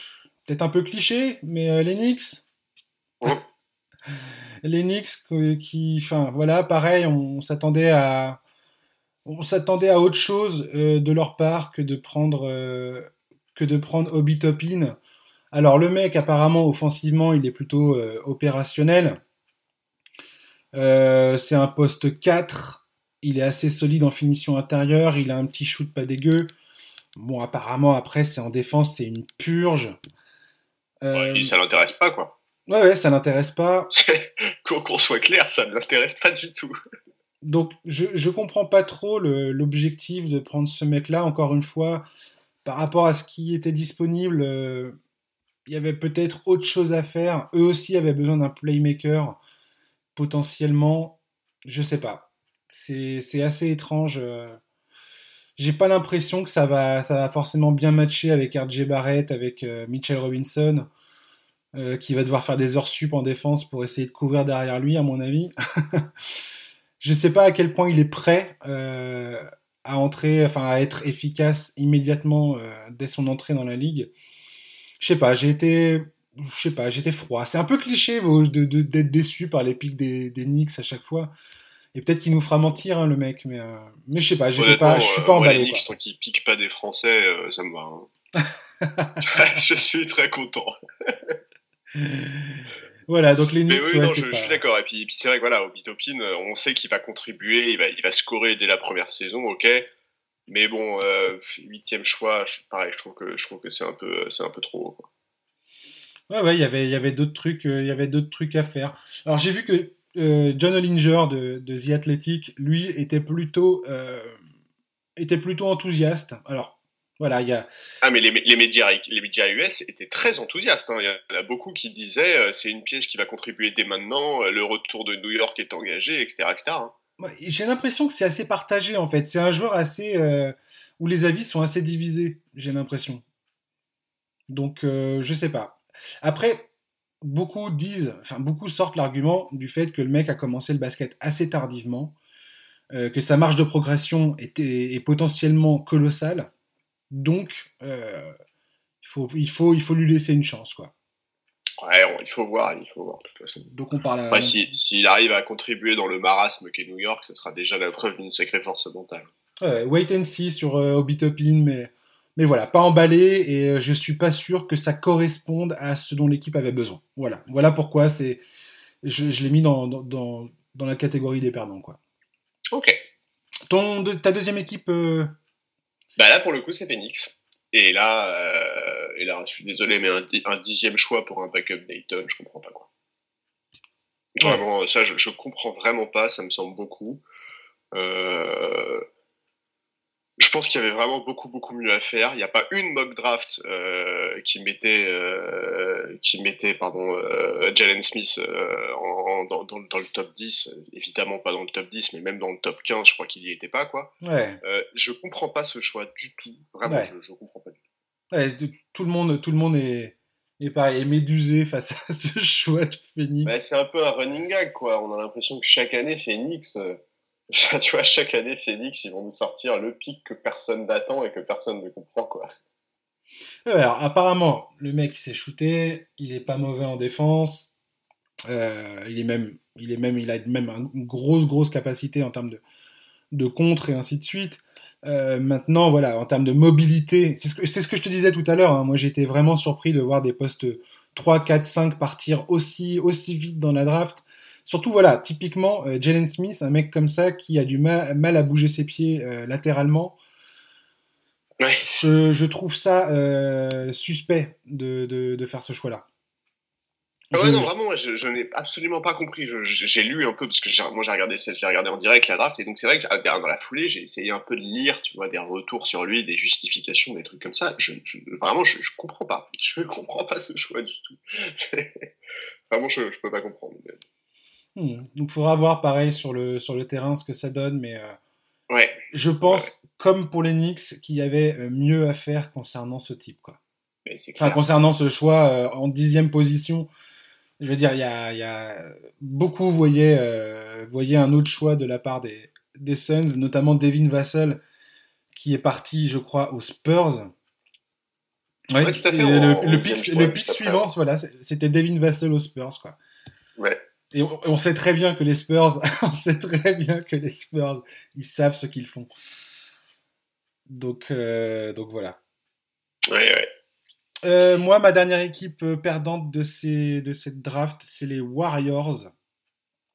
Speaker 1: peut-être un peu cliché, mais l'Enix. L'Enix qui, enfin, voilà, pareil, on, s'attendait à, on s'attendait à autre chose de leur part que de prendre que de prendre Obi Topin. Alors le mec apparemment offensivement il est plutôt euh, opérationnel. Euh, c'est un poste 4. Il est assez solide en finition intérieure. Il a un petit shoot pas dégueu. Bon apparemment après c'est en défense c'est une purge.
Speaker 2: Euh... Ouais, ça l'intéresse pas quoi.
Speaker 1: Ouais ouais ça l'intéresse pas.
Speaker 2: Qu'on soit clair ça ne l'intéresse pas du tout.
Speaker 1: Donc je, je comprends pas trop l'objectif de prendre ce mec là encore une fois par rapport à ce qui était disponible, euh, il y avait peut-être autre chose à faire. Eux aussi avaient besoin d'un playmaker, potentiellement. Je sais pas. C'est assez étrange. J'ai pas l'impression que ça va, forcément bien matcher avec RJ Barrett, avec Mitchell Robinson. qui va devoir faire des heures sup en défense pour essayer de couvrir derrière lui, à mon avis. je sais pas à quel point il est prêt à entrer, enfin à être efficace immédiatement dès son entrée dans la ligue. Je sais pas, j'ai été je sais pas, j'étais froid. C'est un peu cliché d'être déçu par les pics des, des Knicks à chaque fois. Et peut-être qu'il nous fera mentir, hein, le mec, mais, euh, mais je sais pas, j'étais pas, je suis pas euh, emballé.
Speaker 2: les Knicks, tant qu'ils piquent pas des Français, euh, ça me va. Hein. je suis très content.
Speaker 1: voilà, donc les Knicks.
Speaker 2: Mais oui, non, je, suis d'accord. Et puis, puis c'est vrai que voilà, Obitopin, on sait qu'il va contribuer, il va, il va scorer dès la première saison, ok. Mais bon, huitième choix, pareil, je trouve que je trouve que c'est un peu, c'est un peu trop. Quoi.
Speaker 1: Ouais, ouais, y il y avait d'autres trucs, euh, il y avait d'autres trucs à faire. Alors j'ai vu que euh, John Ollinger de, de, The Athletic, lui, était plutôt, euh, était plutôt enthousiaste. Alors voilà, il y a.
Speaker 2: Ah, mais les, les, médias, les médias US étaient très enthousiastes. Hein. Il y en a beaucoup qui disaient c'est une pièce qui va contribuer dès maintenant, le retour de New York est engagé, etc. etc. Hein.
Speaker 1: J'ai l'impression que c'est assez partagé en fait. C'est un joueur assez. où les avis sont assez divisés, j'ai l'impression. Donc, je sais pas. Après, beaucoup disent, enfin beaucoup sortent l'argument du fait que le mec a commencé le basket assez tardivement, euh, que sa marge de progression était, est potentiellement colossale, donc euh, il, faut, il, faut, il faut lui laisser une chance, quoi.
Speaker 2: Ouais, il faut voir, il faut voir de toute façon.
Speaker 1: Donc on parle.
Speaker 2: S'il arrive à contribuer dans le marasme qu'est New York, ce sera déjà la preuve d'une sacrée force mentale.
Speaker 1: Ouais, wait and see sur euh, Obitopin, mais mais voilà, pas emballé et euh, je suis pas sûr que ça corresponde à ce dont l'équipe avait besoin. Voilà, voilà pourquoi c'est, je, l'ai mis dans, dans, dans, la catégorie des perdants quoi.
Speaker 2: Ok.
Speaker 1: Ton, ta deuxième équipe. Euh,
Speaker 2: bah là pour le coup c'est Phoenix. Et là, euh, et là, je suis désolé, mais un, dixième choix pour un backup Dayton, je comprends pas quoi. Vraiment, ça je, je comprends vraiment pas, ça me semble beaucoup. Euh, je pense qu'il y avait vraiment beaucoup beaucoup mieux à faire. Il n'y a pas une mock draft euh, qui mettait euh, qui mettait pardon euh, Jalen Smith en, dans, dans, le top 10, évidemment pas dans le top 10, mais même dans le top 15, je crois qu'il y était pas quoi.
Speaker 1: Ouais.
Speaker 2: je comprends pas ce choix du tout. Vraiment, je, je comprends pas du tout.
Speaker 1: Ouais, tout le monde tout le monde est est pareil, est médusé face à ce choix de Phoenix.
Speaker 2: Bah, c'est un peu un running gag quoi. On a l'impression que chaque année Phoenix tu vois, chaque année, Phoenix, ils vont nous sortir le pic que personne n'attend et que personne ne comprend, quoi.
Speaker 1: Alors, apparemment, le mec s'est shooté, il est pas mauvais en défense, euh, il est même, il est même, il a même une grosse, grosse capacité en termes de, de contre et ainsi de suite. Euh, maintenant, voilà, en termes de mobilité, c'est ce, que, ce que je te disais tout à l'heure. Hein. moi, j'étais vraiment surpris de voir des postes 3, 4, 5 partir aussi, aussi vite dans la draft. Surtout, voilà, typiquement, euh, Jalen Smith, un mec comme ça qui a du mal, à bouger ses pieds euh, latéralement. Je, trouve ça euh, suspect de, faire ce choix-là.
Speaker 2: Ah ouais, non, vraiment, je, n'ai absolument pas compris. J'ai lu un peu, parce que moi j'ai regardé je l'ai regardé en direct la draft, et donc c'est vrai que dans la foulée, j'ai essayé un peu de lire, tu vois, des retours sur lui, des justifications, des trucs comme ça. Je, vraiment, je, je comprends pas. Je ne comprends pas ce choix du tout. vraiment, je, ne peux pas comprendre.
Speaker 1: Hmm. Donc, il faudra voir pareil sur le, sur le terrain ce que ça donne, mais euh,
Speaker 2: ouais.
Speaker 1: je pense, comme pour les Knicks, qu'il y avait euh, mieux à faire concernant ce type. Quoi. Enfin, concernant ce choix euh, en dixième position, je veux dire, il y a, y a, beaucoup voyaient, voyaient un autre choix de la part des, des Suns, notamment Devin Vassell, qui est parti, je crois, aux Spurs.
Speaker 2: Ouais, tout à fait.
Speaker 1: Le, pic, le pic suivant, voilà, c'était Devin Vassell aux Spurs, quoi.
Speaker 2: Ouais.
Speaker 1: Et on, sait très bien que les Spurs, on sait très bien que les Spurs, ils savent ce qu'ils font. Donc, euh, donc voilà.
Speaker 2: Ouais, ouais.
Speaker 1: Euh, moi, ma dernière équipe euh, perdante de, ces, de cette draft, c'est les Warriors.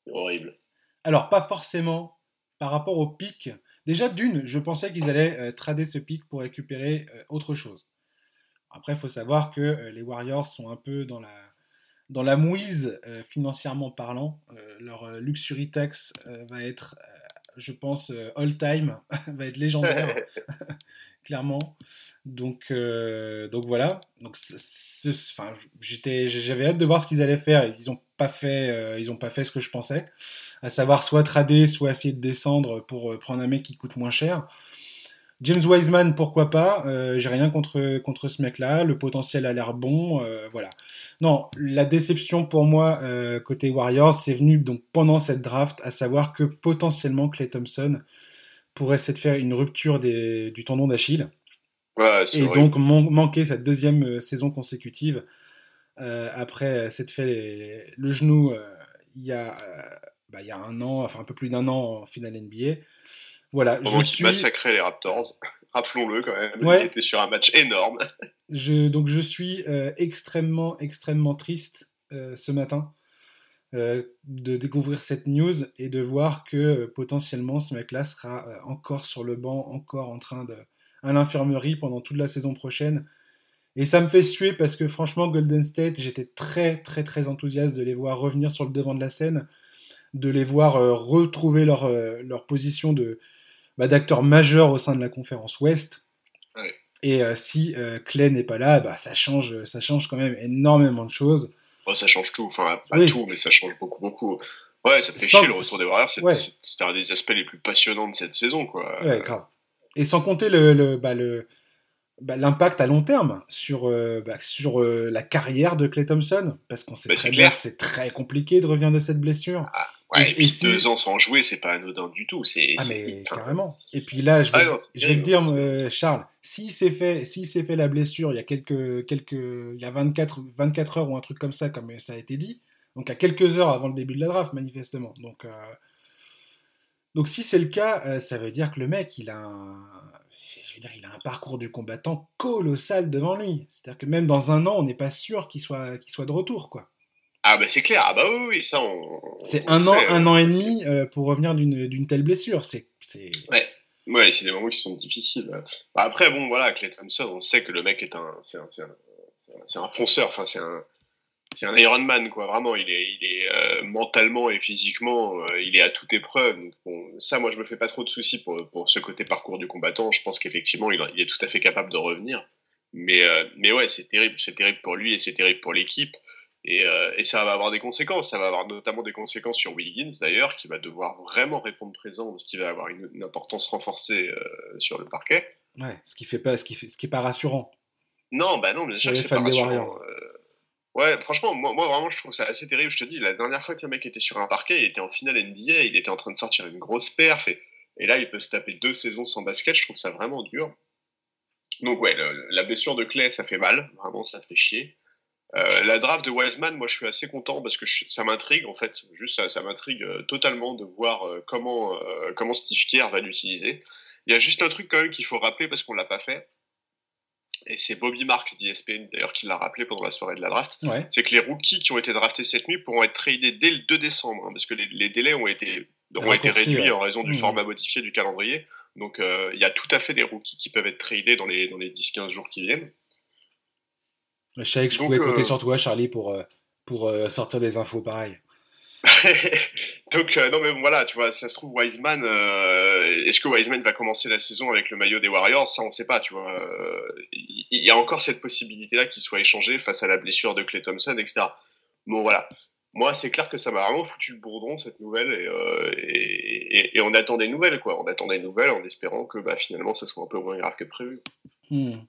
Speaker 2: C'est horrible.
Speaker 1: Alors, pas forcément par rapport au pic. Déjà, d'une, je pensais qu'ils allaient trader ce pic pour récupérer autre chose. Après, il faut savoir que les Warriors sont un peu dans la, dans la mouise euh, financièrement parlant. Euh, leur euh, luxury tax va être, je pense, all time, va être légendaire. clairement. Donc, donc voilà. Donc, enfin, j'étais, j'avais hâte de voir ce qu'ils allaient faire. Ils n'ont pas fait, ils ont pas fait ce que je pensais, à savoir soit trader, soit essayer de descendre pour prendre un mec qui coûte moins cher. James Wiseman, pourquoi pas euh, J'ai rien contre, contre ce mec-là. Le potentiel a l'air bon. Euh, voilà. Non, la déception pour moi euh, côté Warriors, c'est venu donc pendant cette draft, à savoir que potentiellement Clay Thompson pourrait essayer de faire une rupture des, du tendon d'Achille. et donc manquer sa deuxième saison consécutive après s'être fait le genou il y, a, bah, il y a un an, enfin un peu plus d'un an en finale NBA. Voilà,
Speaker 2: je suis... massacrait les Raptors. Rappelons-le quand même. Il était sur un match énorme.
Speaker 1: Je, donc je suis euh, extrêmement, extrêmement triste euh, ce matin euh, de découvrir cette news et de voir que potentiellement ce mec-là sera encore sur le banc, encore en train de à l'infirmerie pendant toute la saison prochaine. Et ça me fait suer parce que franchement, Golden State, j'étais très, très, très enthousiaste de les voir revenir sur le devant de la scène, de les voir retrouver leur, leur position de, bah, d'acteurs majeurs au sein de la conférence Ouest. Et euh, si euh, Clay n'est pas là, bah, ça, change, ça change quand même énormément de choses.
Speaker 2: ça change tout, enfin pas tout, mais ça change beaucoup, beaucoup. Ouais, ça fait chier le retour des Warriors, c'était un des aspects les plus passionnants de cette saison. Quoi.
Speaker 1: Ouais, grave. Et sans compter le, le, bah, le bah, l'impact à long terme sur, euh, bah, sur la carrière de Clay Thompson, parce qu'on sait très bien que c'est très compliqué de revenir de cette blessure.
Speaker 2: Ah, Ouais, et, puis deux ans sans jouer, c'est pas anodin du tout. C'est,
Speaker 1: ah, mais carrément. Et puis là, je vais, ah je vais te dire, euh, Charles, s'il s'est fait, s'il s'est fait la blessure il y a quelques, quelques, il y a 24, 24 heures ou un truc comme ça, comme ça a été dit, donc à quelques heures avant le début de la draft, manifestement. Donc, euh, donc si c'est le cas, euh, ça veut dire que le mec, il a un, je veux dire, il a un parcours du combattant colossal devant lui. C'est-à-dire que même dans un an, on n'est pas sûr qu'il soit, qu'il soit de retour, quoi.
Speaker 2: Ah bah c'est clair, ah bah oui, ça on...
Speaker 1: C'est un an, un an et demi euh, pour revenir d'une telle blessure, c'est...
Speaker 2: Ouais, ouais c'est des moments qui sont difficiles. Bah, après, bon voilà, Clay Thompson, on sait que le mec est un... C'est un, un, fonceur, enfin c'est un... C'est un Ironman, quoi, vraiment, il est, il est euh, mentalement et physiquement, euh, il est à toute épreuve. Donc, bon, ça, moi, je me fais pas trop de soucis pour, pour ce côté parcours du combattant. Je pense qu'effectivement, il, il, est tout à fait capable de revenir. Mais, mais ouais, c'est terrible, c'est terrible pour lui et c'est terrible pour l'équipe. Euh, et, ça va avoir des conséquences. Ça va avoir notamment des conséquences sur Wiggins, d'ailleurs, qui va devoir vraiment répondre présent, parce qu'il va avoir une, importance renforcée euh, sur le parquet.
Speaker 1: Ouais, ce qui fait pas, ce qui fait, ce qui est pas rassurant.
Speaker 2: Non, bah non, bien sûr que c'est pas rassurant. Euh. ouais, franchement, moi, moi, vraiment, je trouve ça assez terrible. Je te dis, la dernière fois le mec était sur un parquet, il était en finale NBA, il était en train de sortir une grosse perf, et, et là, il peut se taper deux saisons sans basket. Je trouve ça vraiment dur. Donc ouais, la blessure de Clay, ça fait mal, vraiment, ça fait chier. Euh, la draft de Wiseman, moi je suis assez content parce que ça m'intrigue en fait, juste ça, m'intrigue euh, totalement de voir euh, comment, Steve Kerr va l'utiliser. Il y a juste un truc quand même qu'il faut rappeler parce qu'on l'a pas fait, et c'est Bobby Marks d'ESPN d'ailleurs qui l'a rappelé pendant la soirée de la draft, c'est que les rookies qui ont été draftés cette nuit pourront être tradés dès le 2 décembre, hein, parce que les, délais ont été, ont été réduits en raison du mmh. format modifié du calendrier. Donc il y a tout à fait des rookies qui peuvent être tradés dans les, dans les 10-15 jours qui viennent.
Speaker 1: Je savais que je pouvais compter euh, sur toi, Charlie, pour, euh, pour euh, sortir des infos pareilles.
Speaker 2: Donc, non, mais voilà, tu vois, ça se trouve, Wiseman, est-ce que Wiseman va commencer la saison avec le maillot des Warriors? Ça, on ne sait pas, tu vois. Il y, a encore cette possibilité-là qu'il soit échangé face à la blessure de Clay Thompson, etc. Bon, voilà. Moi, c'est clair que ça m'a vraiment foutu le bourdon, cette nouvelle, et, et, on attend des nouvelles, quoi. On attend des nouvelles en espérant que bah, finalement, ça soit un peu moins grave que prévu.
Speaker 1: Hmm.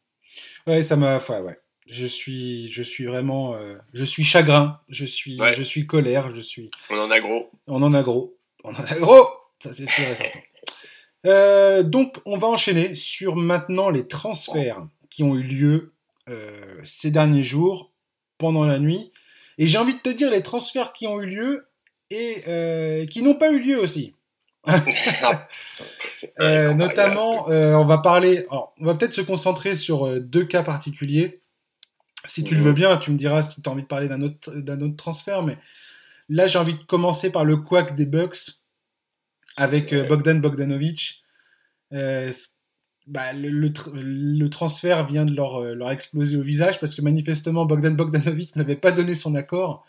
Speaker 1: Ouais, ça m'a. Ouais, ouais je suis, je suis vraiment, euh, je suis chagrin, je suis, je suis colère, je suis.
Speaker 2: On en a gros.
Speaker 1: On en a gros. On en a gros. Ça c'est sûr et certain. Euh, donc on va enchaîner sur maintenant les transferts qui ont eu lieu euh, ces derniers jours pendant la nuit. Et j'ai envie de te dire les transferts qui ont eu lieu et qui n'ont pas eu lieu aussi. notamment, on va parler, on va peut-être se concentrer sur deux cas particuliers. Si tu le veux bien, tu me diras si tu as envie de parler d'un autre, d'un autre transfert, mais là j'ai envie de commencer par le quack des Bucks avec euh, Bogdan Bogdanovic. Euh, bah, le, transfert vient de leur, euh, leur, exploser au visage parce que manifestement Bogdan Bogdanovic n'avait pas donné son accord.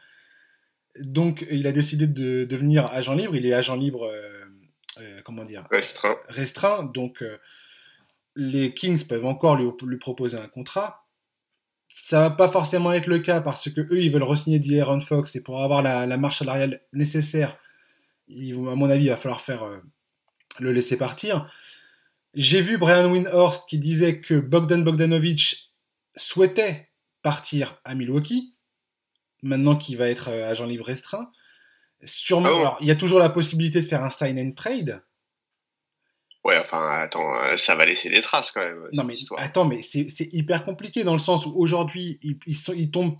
Speaker 1: Donc il a décidé de devenir agent libre. Il est agent libre, comment dire
Speaker 2: Restreint.
Speaker 1: Restreint. Donc les Kings peuvent encore lui, lui proposer un contrat. Ça va pas forcément être le cas parce que eux, ils veulent re-signer D'Aaron Fox et pour avoir la, la marche salariale nécessaire, il, à mon avis, il va falloir faire euh, le laisser partir. J'ai vu Brian Windhorst qui disait que Bogdan Bogdanovic souhaitait partir à Milwaukee, maintenant qu'il va être euh, agent libre restreint. Sûrement,
Speaker 2: Ah
Speaker 1: alors, il y a toujours la possibilité de faire un sign and trade.
Speaker 2: Ouais, enfin, attends, euh, ça va laisser des traces quand même.
Speaker 1: Non mais
Speaker 2: histoire.
Speaker 1: attends, mais c'est hyper compliqué dans le sens où aujourd'hui ils, ils ils tombent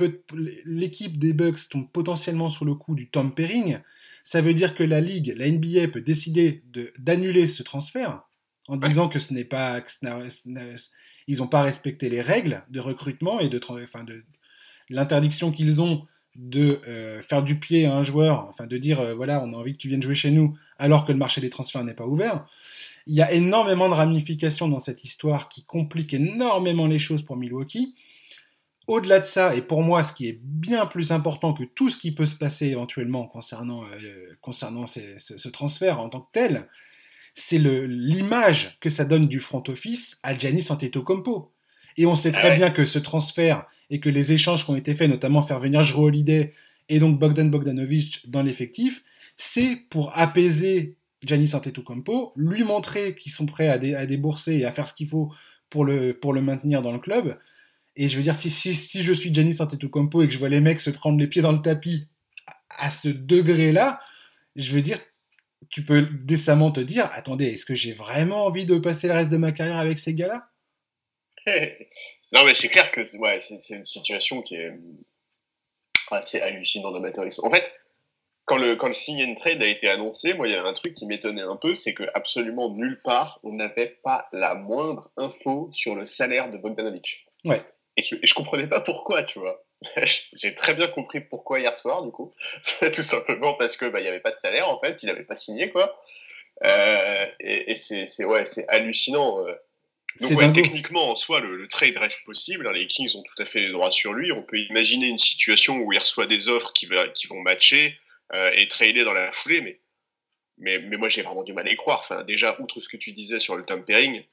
Speaker 1: l'équipe des Bucks tombe potentiellement sous le coup du tampering. Ça veut dire que la ligue, la NBA peut décider de d'annuler ce transfert en
Speaker 2: Ouais.
Speaker 1: disant que ce n'est pas, que ce ce ils n'ont pas respecté les règles de recrutement et de, enfin de l'interdiction qu'ils ont de euh, faire du pied à un joueur, enfin de dire euh, voilà on a envie que tu viennes jouer chez nous alors que le marché des transferts n'est pas ouvert. Il y a énormément de ramifications dans cette histoire qui compliquent énormément les choses pour Milwaukee. Au-delà de ça, et pour moi, ce qui est bien plus important que tout ce qui peut se passer éventuellement concernant, euh, concernant ce, transfert en tant que tel, c'est l'image que ça donne du front office à Giannis Antetokounmpo. Et on sait très
Speaker 2: Ouais.
Speaker 1: bien que ce transfert et que les échanges qui ont été faits, notamment faire venir Jrue Holiday et donc Bogdan Bogdanovic dans l'effectif, c'est pour apaiser Giannis Antetokounmpo, lui montrer qu'ils sont prêts à, dé- à débourser et à faire ce qu'il faut pour le, pour le maintenir dans le club. Et je veux dire, si, si, si je suis Giannis Antetokounmpo et que je vois les mecs se prendre les pieds dans le tapis à, à ce degré-là, je veux dire, tu peux décemment te dire, attendez, est-ce que j'ai vraiment envie de passer le reste de ma carrière avec ces gars-là?
Speaker 2: Non, mais c'est clair que ouais, c'est une situation qui est assez hallucinante d'amateurisme. En fait, quand le, quand le sign and trade a été annoncé, moi, il y a un truc qui m'étonnait un peu, c'est que absolument nulle part, on n'avait pas la moindre info sur le salaire de Bogdanovic.
Speaker 1: Ouais.
Speaker 2: Et je, et je comprenais pas pourquoi, tu vois. J'ai très bien compris pourquoi hier soir, du coup. Tout simplement parce que bah, il y avait pas de salaire, en fait, il avait pas signé, quoi. Euh, et et c'est ouais, hallucinant. euh. Donc ouais, techniquement, en soi, le, le trade reste possible. hein, Les Kings ont tout à fait les droits sur lui. On peut imaginer une situation où il reçoit des offres qui, va- qui vont matcher euh, et trader dans la foulée, mais, mais, mais moi j'ai vraiment du mal à y croire. Enfin, déjà, outre ce que tu disais sur le tampering,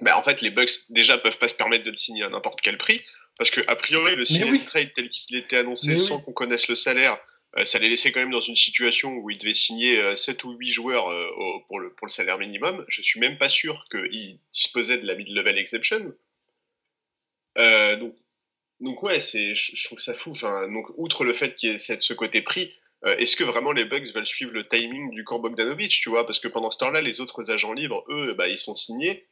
Speaker 2: bah, en fait, les Bucks déjà peuvent pas se permettre de le signer à n'importe quel prix, parce que a priori, le sign
Speaker 1: oui.
Speaker 2: and trade tel qu'il était annoncé
Speaker 1: Mais
Speaker 2: sans
Speaker 1: oui.
Speaker 2: qu'on connaisse le salaire, ça les laissait quand même dans une situation où il devait signer euh, 7 ou 8 joueurs euh, pour, le, pour le salaire minimum. Je suis même pas sûr qu'il disposait de la mid-level exception. Euh, donc, donc ouais, c'est, je, trouve ça fou. Enfin, donc, outre le fait qu'il y ait cette- ce côté prix, euh, est-ce que vraiment les Bucks veulent suivre le timing du camp Bogdanovic, tu vois? Parce que pendant ce temps-là, les autres agents libres, eux, bah, ils sont signés.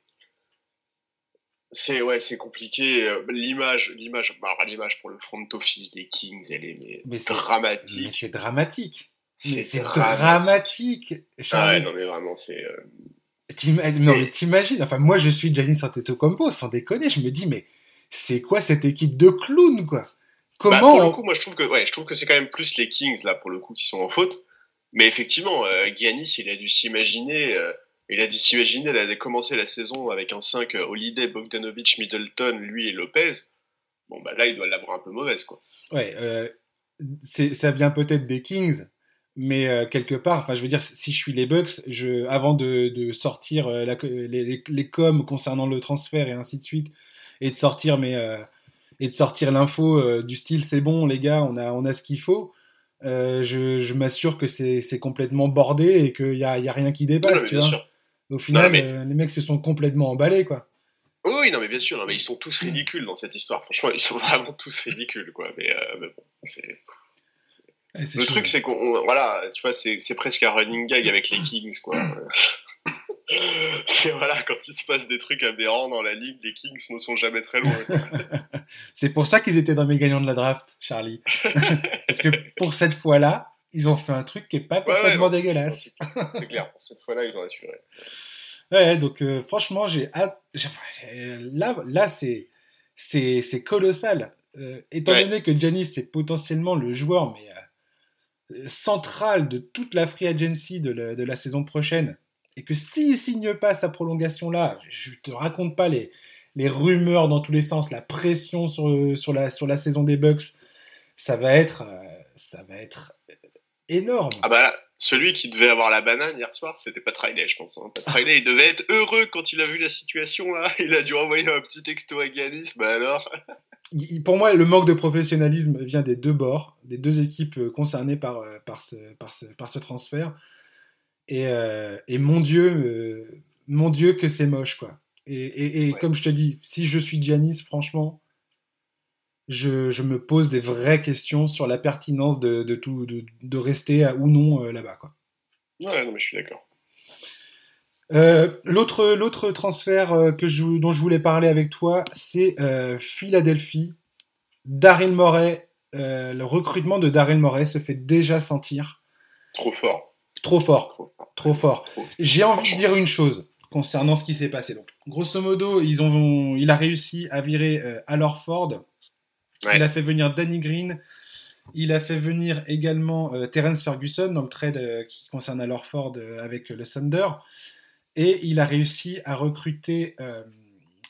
Speaker 2: C'est ouais, c'est compliqué. Euh, L'image, l'image, bah, l'image pour le front office des Kings, elle est mais
Speaker 1: Mais c'est-
Speaker 2: dramatique.
Speaker 1: Mais c'est dramatique. C'est
Speaker 2: dramatique.
Speaker 1: dramatique.
Speaker 2: Ah ouais, non mais vraiment, c'est. euh,
Speaker 1: Non, mais t'imagines, enfin, moi je suis Giannis Antetokounmpo, sans déconner, je me dis, mais c'est quoi cette équipe de clowns, quoi?
Speaker 2: Bah,
Speaker 1: Comment
Speaker 2: pour le coup, moi je trouve que ouais, je trouve que c'est quand même plus les Kings là pour le coup qui sont en faute. Mais effectivement, euh, Giannis, il a dû s'imaginer, euh, il a dû s'imaginer, il a commencé la saison avec un 5 euh, Holiday, Bogdanovic, Middleton, lui et Lopez. Bon bah là, il doit l'avoir un peu mauvaise quoi.
Speaker 1: Ouais, euh, ça vient peut-être des Kings, mais euh, quelque part, enfin, je veux dire, si je suis les Bucks, je, avant de, de sortir euh, la- les, les, les coms concernant le transfert et ainsi de suite, et de sortir mes, et de sortir l'info du style, c'est bon, les gars, on a, on a ce qu'il faut. je je m'assure que c'est complètement bordé et qu'il n'y a, y a rien qui dépasse, tu vois.
Speaker 2: sûr.
Speaker 1: Au final,
Speaker 2: mais-
Speaker 1: euh, les mecs se sont complètement emballés, quoi.
Speaker 2: Oui, non mais bien sûr, non, mais ils sont tous ridicules dans cette histoire. Franchement, ils sont vraiment tous ridicules quoi. Mais, euh, mais bon, c'est.
Speaker 1: Ouais, c'est
Speaker 2: Le
Speaker 1: chaud.
Speaker 2: truc, c'est qu'on, on- voilà, tu vois, c'est presque un running gag avec les Kings, quoi. c'est voilà, quand il se passe des trucs aberrants dans la ligue, les Kings ne sont jamais très loin.
Speaker 1: C'est pour ça qu'ils étaient dans mes gagnants de la draft, Charlie. Parce que pour cette fois-là, ils ont fait un truc qui est pas
Speaker 2: Ouais, ouais,
Speaker 1: complètement dégueulasse.
Speaker 2: C'est clair, cette fois-là, ils ont assuré.
Speaker 1: Ouais, donc euh, franchement, j'ai hâte. Là, là c'est c'est c'est colossal. Euh, étant
Speaker 2: Ouais.
Speaker 1: donné que Giannis c'est potentiellement le joueur mais euh, central de toute la free agency de, la- de la saison prochaine, et que s'il signe pas sa prolongation là, je te raconte pas les les rumeurs dans tous les sens, la pression sur sur la sur la saison des Bucks, ça va être ça va être énorme.
Speaker 2: Ah bah là, celui qui devait avoir la banane hier soir, c'était pas Riley, je pense. Hein. Pat Riley, il devait être heureux quand il a vu la situation là. Il a dû envoyer un petit texto à Ganis, bah alors.
Speaker 1: Pour moi, le manque de professionnalisme vient des deux bords, des deux équipes euh, concernées par, euh, par, ce, par, ce, par ce transfert. Et, euh, et mon Dieu, mon Dieu que c'est moche, quoi. Et, et, comme je te dis, si je suis Giannis, franchement, je, je, me pose des vraies questions sur la pertinence de, de tout, de, de, rester ou non euh, là-bas. Quoi.
Speaker 2: Ouais, non, mais je suis d'accord.
Speaker 1: Euh, l'autre, l'autre transfert euh, que je, dont je voulais parler avec toi, c'est euh, Philadelphie. Daryl Morey, euh, le recrutement de Daryl Morey se fait déjà sentir.
Speaker 2: Trop fort.
Speaker 1: Trop fort. Trop fort. Trop fort. J'ai envie de dire une chose concernant ce qui s'est passé. Donc, grosso modo, ils ont, il a réussi à virer Al Orford Ouais. Il a fait venir Danny Green. Il a fait venir également euh, Terence Ferguson dans le trade euh, qui concerne alors Ford euh, avec le Thunder. Et il a réussi à recruter,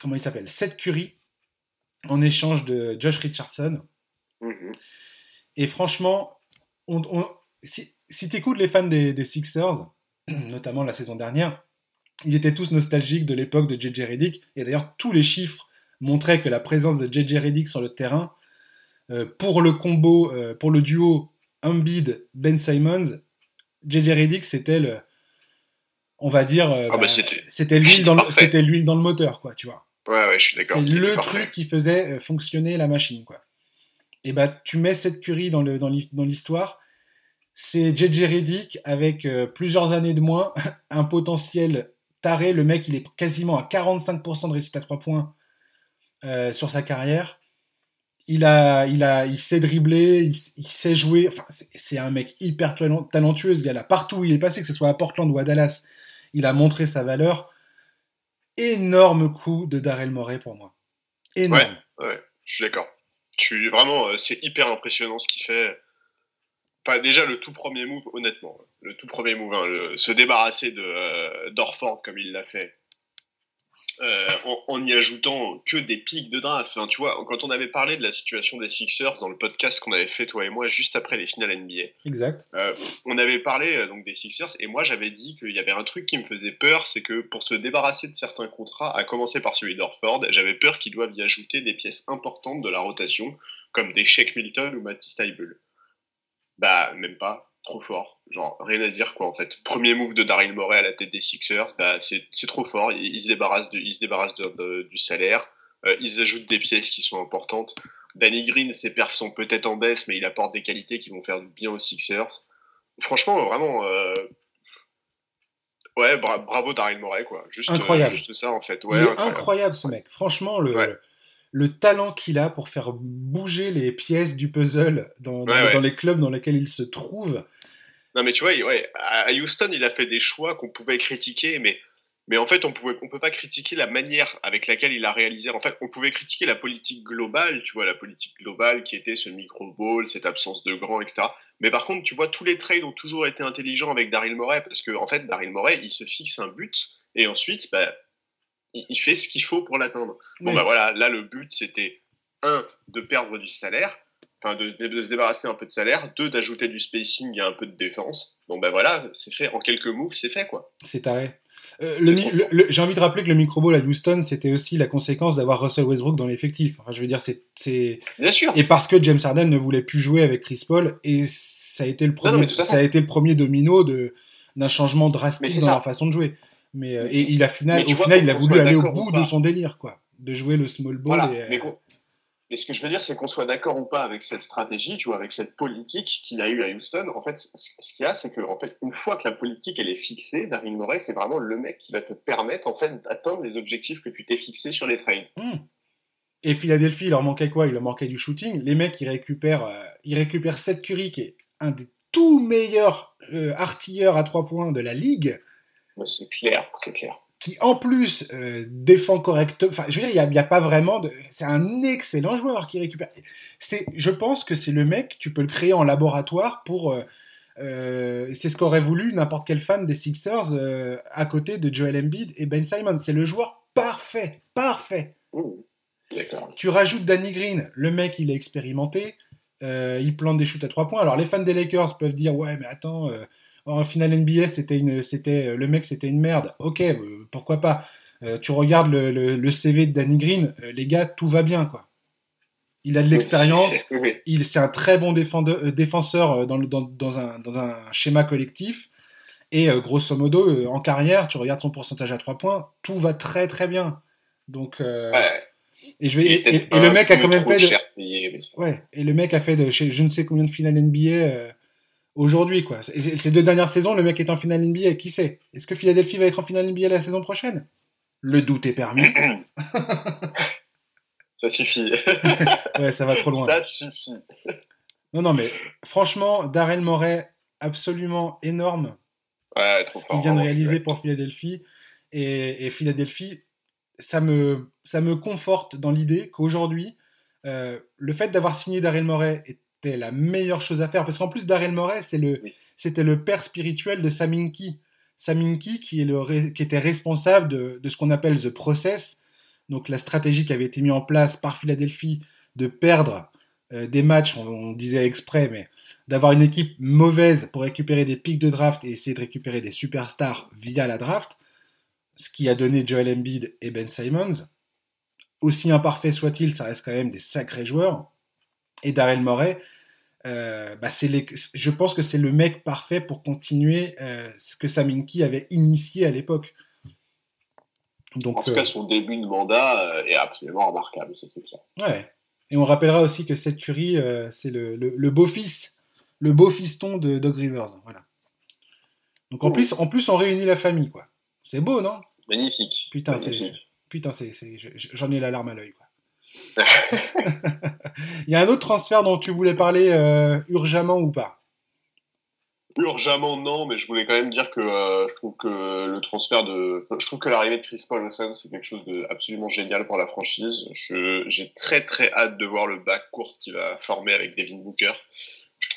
Speaker 1: comment il s'appelle, Seth Curry en échange de Josh Richardson. Mm -hmm. Et franchement, on, on, si, si tu écoutes les fans des, des, Sixers, notamment la saison dernière, ils étaient tous nostalgiques de l'époque de JJ Redick. Et d'ailleurs, tous les chiffres montraient que la présence de JJ Redick sur le terrain pour le combo, euh, pour le duo Embiid Ben Simons, JJ Redick c'était le, on va dire, euh, ah bah, bah, c'était l'huile dans, le, dans moteur, quoi, tu vois.
Speaker 2: Ouais, ouais, je suis d'accord.
Speaker 1: C'est le truc qui faisait fonctionner la machine, quoi. Et bah, tu mets cette curie dans, le, dans l'histoire. C'est JJ Redick avec plusieurs années de moins, un potentiel taré. Le mec, il est quasiment à 45% de réussite à 3 points euh, sur sa carrière il a, il a, il sait dribbler, il, sait jouer. Enfin, c'est un mec hyper talentueux ce gars-là. Partout où il est passé, que ce soit à Portland ou à Dallas, il a montré sa valeur. Énorme coup de Darrell Morey pour moi. Énorme.
Speaker 2: Ouais, je suis d'accord. Tu vraiment, euh, c'est hyper impressionnant ce qu'il fait. Enfin, déjà le tout premier move, honnêtement, le tout premier move, hein, se débarrasser de euh, d'Orford comme il l'a fait, euh, en, en, y ajoutant que des pics de draft. Enfin, tu vois, quand on avait parlé de la situation des Sixers dans le podcast qu'on avait fait toi et moi juste après les finales NBA,
Speaker 1: exact.
Speaker 2: Euh, on avait parlé euh, donc des Sixers et moi j'avais dit qu'il y avait un truc qui me faisait peur, c'est que pour se débarrasser de certains contrats, à commencer par celui d'Orford, j'avais peur qu'ils doivent y ajouter des pièces importantes de la rotation, comme des Shake Milton ou Matisse Taibul. Bah même pas trop fort. Genre, rien à dire, quoi, en fait. Premier move de Daryl Morey à la tête des Sixers, bah, c'est trop fort. Ils, ils, se débarrassent, de, ils se débarrassent de, de, du salaire. Euh, ils ajoutent des pièces qui sont importantes. Danny Green, ses perfs sont peut-être en baisse, mais il apporte des qualités qui vont faire du bien aux Sixers. Franchement, vraiment, euh... ouais, bra bravo Daryl Morey, quoi. Juste,
Speaker 1: incroyable.
Speaker 2: Juste ça, en fait. Ouais,
Speaker 1: il est incroyable. incroyable, ce mec. Franchement, le, ouais. le talent qu'il a pour faire bouger les pièces du puzzle dans, dans, ouais, dans les clubs dans lesquels il se trouve.
Speaker 2: Non, mais tu vois, ouais, à Houston, il a fait des choix qu'on pouvait critiquer, mais, mais en fait, on pouvait, on peut pas critiquer la manière avec laquelle il a réalisé. En fait, on pouvait critiquer la politique globale, tu vois, la politique globale qui était ce micro-ball, cette absence de grand, etc. Mais par contre, tu vois, tous les trades ont toujours été intelligents avec Daryl Morey, parce que, en fait, Daryl Morey, il se fixe un but, et ensuite, bah, il, il fait ce qu'il faut pour l'atteindre. Bon, oui. bah voilà, là, le but, c'était, un, de perdre du salaire, enfin de, de, se débarrasser un peu de salaire, deux d'ajouter du spacing et un peu de défense. Bon ben voilà, c'est fait en quelques moves, c'est fait quoi.
Speaker 1: C'est taré. Euh, j'ai envie de rappeler que le microball à Houston, c'était aussi la conséquence d'avoir Russell Westbrook dans l'effectif. Enfin, je veux dire, c'est.
Speaker 2: Bien sûr.
Speaker 1: Et parce que James Harden ne voulait plus jouer avec Chris Paul, et ça a été le premier, non, non, ça a été le premier domino de d'un changement drastique dans ça. leur façon de jouer. Mais euh, et il a final, au vois, final, il a voulu aller au bout de son délire, quoi, de jouer le small ball.
Speaker 2: Voilà,
Speaker 1: et,
Speaker 2: mais mais ce que je veux dire, c'est qu'on soit d'accord ou pas avec cette stratégie, tu vois, avec cette politique qu'il a eu à Houston. En fait, ce qu'il y a, c'est que, en fait, une fois que la politique elle est fixée, Daryl Morey, c'est vraiment le mec qui va te permettre, en fait, d'atteindre les objectifs que tu t'es fixés sur les trades.
Speaker 1: Mmh. Et Philadelphie, il leur manquait quoi? Il leur manquait du shooting. Les mecs, ils récupèrent, euh, ils récupèrent Seth Curry, qui est un des tout meilleurs euh, artilleurs à trois points de la ligue.
Speaker 2: C'est clair, c'est clair
Speaker 1: qui en plus euh, défend correctement. Enfin, je veux dire, il n'y a, a, pas vraiment de. C'est un excellent joueur qui récupère. C'est, je pense que c'est le mec, tu peux le créer en laboratoire pour. Euh, euh, c'est ce qu'aurait voulu n'importe quel fan des Sixers à côté de Joel Embiid et Ben Simon. C'est le joueur parfait, parfait.
Speaker 2: Mmh,
Speaker 1: tu rajoutes Danny Green, le mec, il est expérimenté. il plante des shoots à trois points. Alors les fans des Lakers peuvent dire ouais, mais attends en finale NBA, c'était une, c'était le mec, c'était une merde. Ok, pourquoi pas. tu regardes le, le, CV de Danny Green, les gars, tout va bien, quoi. Il a de l'expérience. Il c'est un très bon défenseur dans, dans, dans, un, dans un schéma collectif. Et grosso modo, en carrière, tu regardes son pourcentage à 3 points, tout va très très bien. Donc, ouais. Et, je vais, et, le mec a quand même fait. De... ouais, et le mec a fait de, je, ne sais combien de finales NBA euh, aujourd'hui, quoi. ces deux dernières saisons, le mec est en finale NBA. Qui sait? Est-ce que Philadelphie va être en finale NBA la saison prochaine? Le doute est permis.
Speaker 2: ça suffit.
Speaker 1: ouais, ça va trop loin.
Speaker 2: Ça suffit.
Speaker 1: Non, non, mais franchement, Darrell Moret, absolument énorme.
Speaker 2: Ouais, trop
Speaker 1: ce qu'il vient de réaliser pour Philadelphie. Et, et Philadelphie, ça me, ça me conforte dans l'idée qu'aujourd'hui, euh, le fait d'avoir signé Daryl Morey était la meilleure chose à faire. Parce qu'en plus, c'est le, c'était le père spirituel de Saminki. Saminki, qui, est le, qui était responsable de, de ce qu'on appelle The Process, donc la stratégie qui avait été mise en place par Philadelphie de perdre euh, des matchs, on, on, disait exprès, mais d'avoir une équipe mauvaise pour récupérer des pics de draft et essayer de récupérer des superstars via la draft ce qui a donné Joel Embiid et Ben Simons. Aussi imparfait soit-il, ça reste quand même des sacrés joueurs. Et Daryl Morey, euh, bah je pense que c'est le mec parfait pour continuer euh, ce que Saminki avait initié à l'époque.
Speaker 2: Donc, en tout cas, euh, son début de mandat est absolument remarquable, ça c'est clair.
Speaker 1: Ouais. Et on rappellera aussi que Seth Curry, c'est le, le beau-fils, le beau fiston de Doug Rivers. Voilà. Donc en, oh. plus, en plus, on réunit la famille, quoi. C'est beau, non?
Speaker 2: Magnifique.
Speaker 1: Putain, c'est, putain, j'en ai la larme à l'œil. Il y a un autre transfert dont tu voulais parler euh, urgemment ou pas?
Speaker 2: Urgemment non, mais je voulais quand même dire que euh, je trouve que le transfert de, je trouve que l'arrivée de Chris Paul c'est quelque chose d'absolument génial pour la franchise. j'ai très très hâte de voir le back court qui va former avec Devin Booker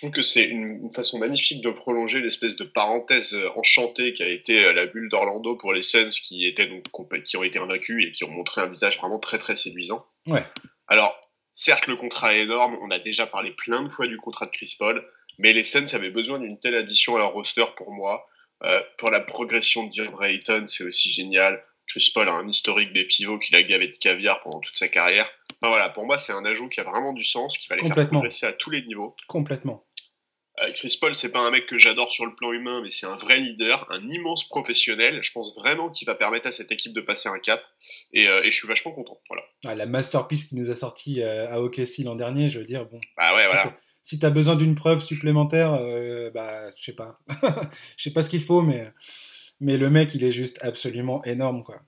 Speaker 2: trouve que c'est une, façon magnifique de prolonger l'espèce de parenthèse euh, enchantée qui a été euh, la bulle d'Orlando pour les Suns qui, étaient donc, qui ont été invaincus et qui ont montré un visage vraiment très très séduisant.
Speaker 1: Ouais.
Speaker 2: Alors, certes, le contrat est énorme, on a déjà parlé plein de fois du contrat de Chris Paul, mais les Suns avaient besoin d'une telle addition à leur roster pour moi. Euh, pour la progression de DeAndre Ayton, c'est aussi génial. Chris Paul a un historique des pivots qu'il a gavé de caviar pendant toute sa carrière. Enfin, voilà, pour moi, c'est un ajout qui a vraiment du sens, qui va les faire progresser à tous les niveaux.
Speaker 1: Complètement.
Speaker 2: Euh, Chris Paul, c'est pas un mec que j'adore sur le plan humain, mais c'est un vrai leader, un immense professionnel. Je pense vraiment qu'il va permettre à cette équipe de passer un cap, et, euh, je suis vachement content. Voilà.
Speaker 1: Ah, la masterpiece qui nous a sorti euh, à OKC l'an dernier, je veux dire, bon.
Speaker 2: Bah ouais, voilà.
Speaker 1: Si tu as besoin d'une preuve supplémentaire, bah, je sais pas. Je sais pas ce qu'il faut, mais, mais le mec, il est juste absolument énorme, quoi.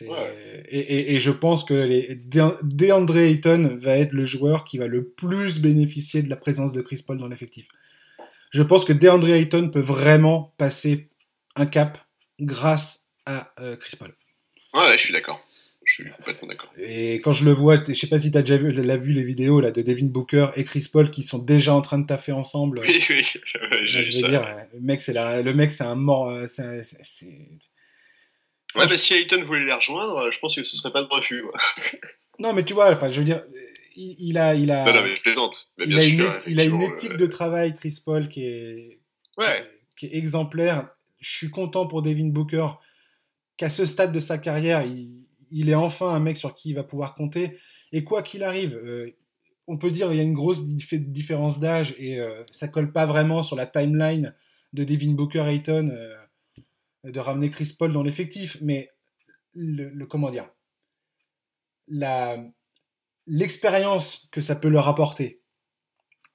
Speaker 1: Et, je pense que les... DeAndre Ayton va être le joueur qui va le plus bénéficier de la présence de Chris Paul dans l'effectif. Je pense que DeAndre Ayton peut vraiment passer un cap grâce à euh, Chris Paul.
Speaker 2: Ouais, je suis d'accord. Je suis complètement d'accord.
Speaker 1: Et quand je le vois, je sais pas si tu as déjà vu, vu, les vidéos là, de Devin Booker et Chris Paul qui sont déjà en train de taffer ensemble.
Speaker 2: Oui, oui, je
Speaker 1: veux dire, le mec, c'est un mort. Euh,
Speaker 2: Ouais, mais si Ayton voulait les rejoindre, euh, je pense que ce serait pas de refus.
Speaker 1: non, mais tu vois, enfin, je veux dire, il, a, il a.
Speaker 2: Non, mais je plaisante.
Speaker 1: il, a une, il a une éthique de travail, Chris Paul, qui est,
Speaker 2: ouais.
Speaker 1: qui, est exemplaire. Je suis content pour Devin Booker qu'à ce stade de sa carrière, il, il, est enfin un mec sur qui il va pouvoir compter. Et quoi qu'il arrive, euh, on peut dire qu'il y a une grosse différence d'âge et euh, ça colle pas vraiment sur la timeline de Devin Booker Ayton de ramener Chris Paul dans l'effectif, mais le, comment dire, l'expérience que ça peut leur apporter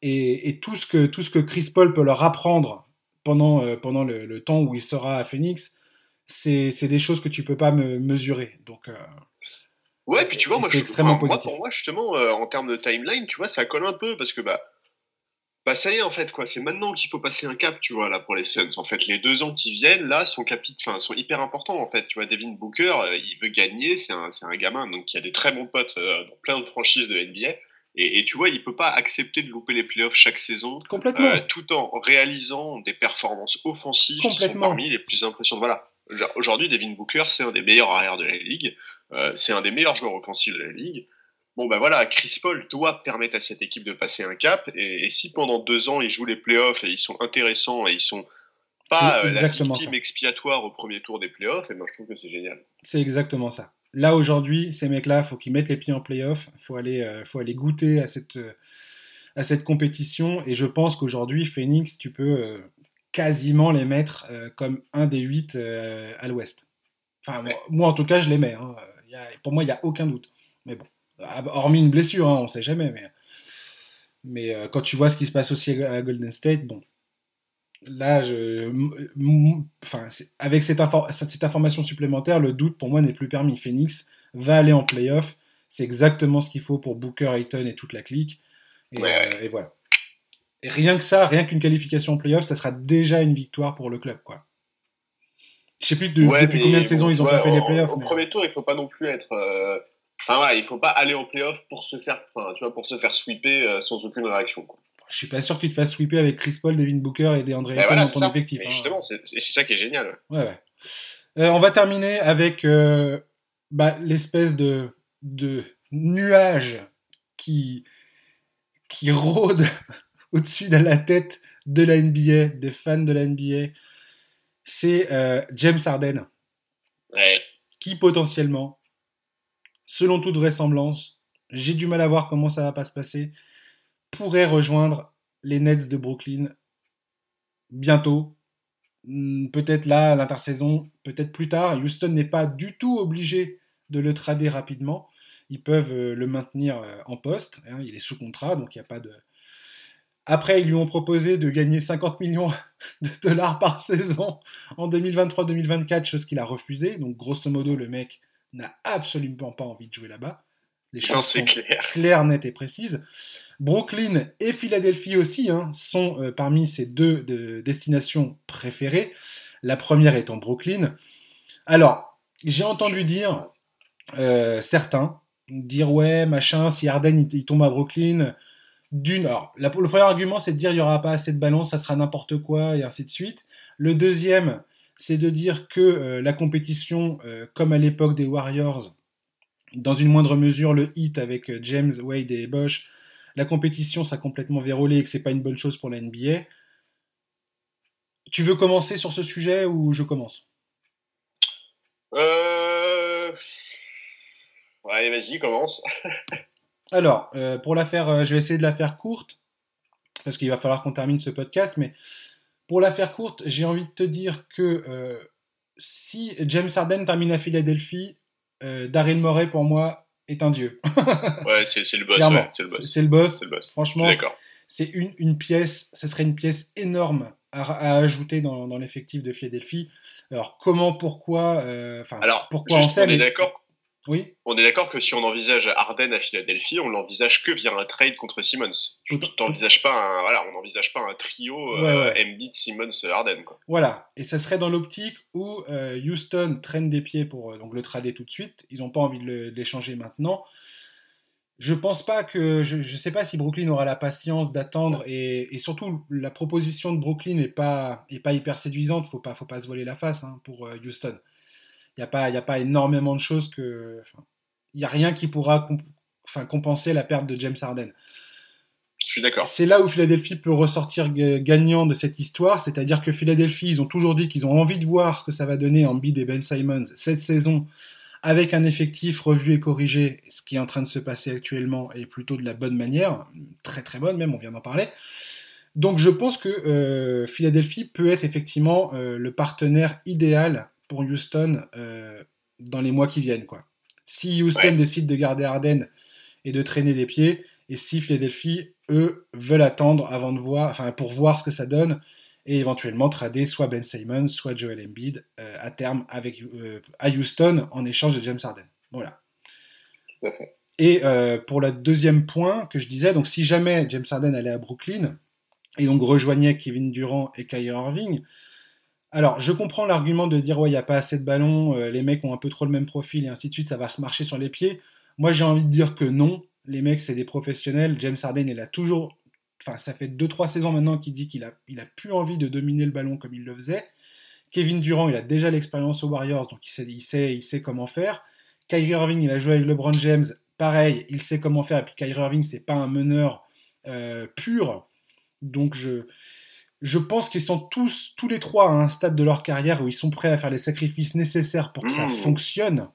Speaker 1: et, tout, ce que, tout ce que Chris Paul peut leur apprendre pendant, euh, pendant le, temps où il sera à Phoenix, c'est des choses que tu peux pas me mesurer. Donc, euh,
Speaker 2: ouais, puis tu vois, moi, je, extrêmement positif. pour moi, justement, euh, en termes de timeline, tu vois, ça colle un peu parce que bah, bah ça y est en fait quoi, c'est maintenant qu'il faut passer un cap, tu vois là pour les Suns. En fait, les deux ans qui viennent là sont capit... enfin sont hyper importants en fait. Tu vois, Devin Booker, euh, il veut gagner, c'est un, un gamin donc qui a des très bons potes euh, dans plein de franchises de NBA. Et, tu vois, il peut pas accepter de louper les playoffs chaque saison,
Speaker 1: Complètement. Euh,
Speaker 2: tout en réalisant des performances offensives qui sont parmi les plus impressionnantes. Voilà. Aujourd'hui, Devin Booker, c'est un des meilleurs arrières de la ligue, c'est un des meilleurs joueurs offensifs de la ligue bon ben voilà, Chris Paul doit permettre à cette équipe de passer un cap. Et, si pendant deux ans ils jouent les playoffs et ils sont intéressants et ils sont pas la victime expiatoire au premier tour des playoffs, et moi je trouve que c'est génial.
Speaker 1: C'est exactement ça. Là aujourd'hui, ces mecs-là, faut qu'ils mettent les pieds en playoff, faut aller, faut aller goûter à cette, à cette compétition, et je pense qu'aujourd'hui, Phoenix, tu peux quasiment les mettre comme un des huit à l'ouest. Enfin, moi, en tout cas, je les mets. Hein. pour moi, il n'y a aucun doute. Mais bon, hormis une blessure, hein, on ne sait jamais. Mais, mais euh, quand tu vois ce qui se passe aussi à Golden State, bon, là, je, enfin, avec cette, cette, information supplémentaire, le doute pour moi n'est plus permis. Phoenix va aller en playoff. C'est exactement ce qu'il faut pour Booker, Ayton et toute la clique. Et, euh, voilà. Et rien que ça, rien qu'une qualification en playoff, ça sera déjà une victoire pour le club, quoi. Je sais plus depuis combien de saisons ils ont pas fait les playoffs.
Speaker 2: Au premier tour, il faut pas non plus être. Euh, enfin voilà, il faut pas aller en playoff pour se faire, enfin, tu vois, pour se faire sweeper euh, sans aucune réaction. Quoi.
Speaker 1: Je suis pas sûr qu'il te fasse sweeper avec Chris Paul, Devin Booker et DeAndre Ayton voilà, dans ton effectif.
Speaker 2: Hein. Justement, c'est ça qui est génial.
Speaker 1: Ouais, ouais. Euh, on va terminer avec bah, l'espèce de, de nuage qui, qui rôde au-dessus de la tête de la NBA, des fans de la NBA c'est euh, James Harden. Qui potentiellement, selon toute vraisemblance, j'ai du mal à voir comment ça va pas se passer, pourrait rejoindre les Nets de Brooklyn bientôt. Hmm, peut-être là, à l'intersaison, peut-être plus tard. Houston n'est pas du tout obligé de le trader rapidement. Ils peuvent euh, le maintenir euh, en poste. Hein, il est sous contrat, donc il n'y a pas de, après, ils lui ont proposé de gagner 50 millions de dollars par saison en 2023-2024, chose qu'il a refusé. Donc, grosso modo, le mec n'a absolument pas envie de jouer là-bas.
Speaker 2: Les choses sont
Speaker 1: clair. claires, nettes et précises. Brooklyn et Philadelphie aussi hein, sont euh, parmi ces deux destinations préférées. La première étant Brooklyn. Alors, j'ai entendu dire euh, certains dire ouais machin si Harden il tombe à Brooklyn d'une, alors, le premier argument, c'est de dire il n'y aura pas assez de ballons, ça sera n'importe quoi, et ainsi de suite. Le deuxième, c'est de dire que euh, la compétition, euh, comme à l'époque des Warriors, dans une moindre mesure le hit avec euh, James, Wade et Bosch, la compétition sera complètement vérolée et que c'est pas une bonne chose pour la NBA. Tu veux commencer sur ce sujet ou je commence?
Speaker 2: Euh... Ouais, vas-y, commence.
Speaker 1: Alors, euh, pour la faire, euh, je vais essayer de la faire courte, parce qu'il va falloir qu'on termine ce podcast, mais pour la faire courte, j'ai envie de te dire que euh, si James Harden termine à Philadelphie, Daryl Morey, pour moi, est un dieu.
Speaker 2: ouais, c'est le boss. c'est le boss.
Speaker 1: C'est le boss. Franchement, c'est une, une, pièce, ce serait une pièce énorme à, ajouter dans, dans l'effectif de Philadelphie. Alors, comment, pourquoi, enfin, pourquoi
Speaker 2: on sait, on est d'accord
Speaker 1: oui.
Speaker 2: On est d'accord que si on envisage Harden à Philadelphie, on l'envisage que via un trade contre Simmons. Tu pas un, voilà, on n'envisage pas un trio euh, Embiid, Simmons, Harden. Quoi.
Speaker 1: Voilà. Et ça serait dans l'optique où euh, Houston traîne des pieds pour euh, donc le trader tout de suite. Ils n'ont pas envie de l'échanger maintenant. Je pense pas que, je, ne sais pas si Brooklyn aura la patience d'attendre et, surtout la proposition de Brooklyn n'est pas, est pas hyper séduisante. Faut pas, faut pas se voler la face hein, pour Houston. Il n'y a, pas, a pas énormément de choses que. Il n'y a rien qui pourra enfin, compenser la perte de James Harden.
Speaker 2: Je suis d'accord.
Speaker 1: C'est là où Philadelphie peut ressortir gagnant de cette histoire, c'est-à-dire que Philadelphie, ils ont toujours dit qu'ils ont envie de voir ce que ça va donner en bid et Ben Simons cette saison avec un effectif revu et corrigé, ce qui est en train de se passer actuellement est plutôt de la bonne manière, très très bonne même, on vient d'en parler. Donc je pense que euh, Philadelphie peut être effectivement euh, le partenaire idéal pour Houston euh, dans les mois qui viennent. Quoi. Si Houston décide de garder Harden et de traîner les pieds, et si Philadelphie, eux, veulent attendre avant de voir, enfin, pour voir ce que ça donne, et éventuellement trader soit Ben Simon, soit Joel Embiid euh, à terme avec, euh, à Houston en échange de James Harden. Voilà. Et pour le deuxième point que je disais, donc si jamais James Harden allait à Brooklyn et donc rejoignait Kevin Durant et Kyrie Irving, alors, je comprends l'argument de dire, ouais, il n'y a pas assez de ballons, euh, les mecs ont un peu trop le même profil et ainsi de suite, ça va se marcher sur les pieds. Moi, j'ai envie de dire que non, les mecs, c'est des professionnels. James Harden, il a toujours. Enfin, ça fait 2-3 saisons maintenant qu'il dit qu'il a, il plus envie de dominer le ballon comme il le faisait. Kevin Durant, il a déjà l'expérience aux Warriors, donc il sait comment faire. Kyrie Irving, il a joué avec LeBron James, pareil, il sait comment faire. Et puis Kyrie Irving, c'est pas un meneur euh, pur. Donc je, je pense qu'ils sont tous, tous les trois à un stade de leur carrière où ils sont prêts à faire les sacrifices nécessaires pour que ça
Speaker 2: Mmh.
Speaker 1: fonctionne.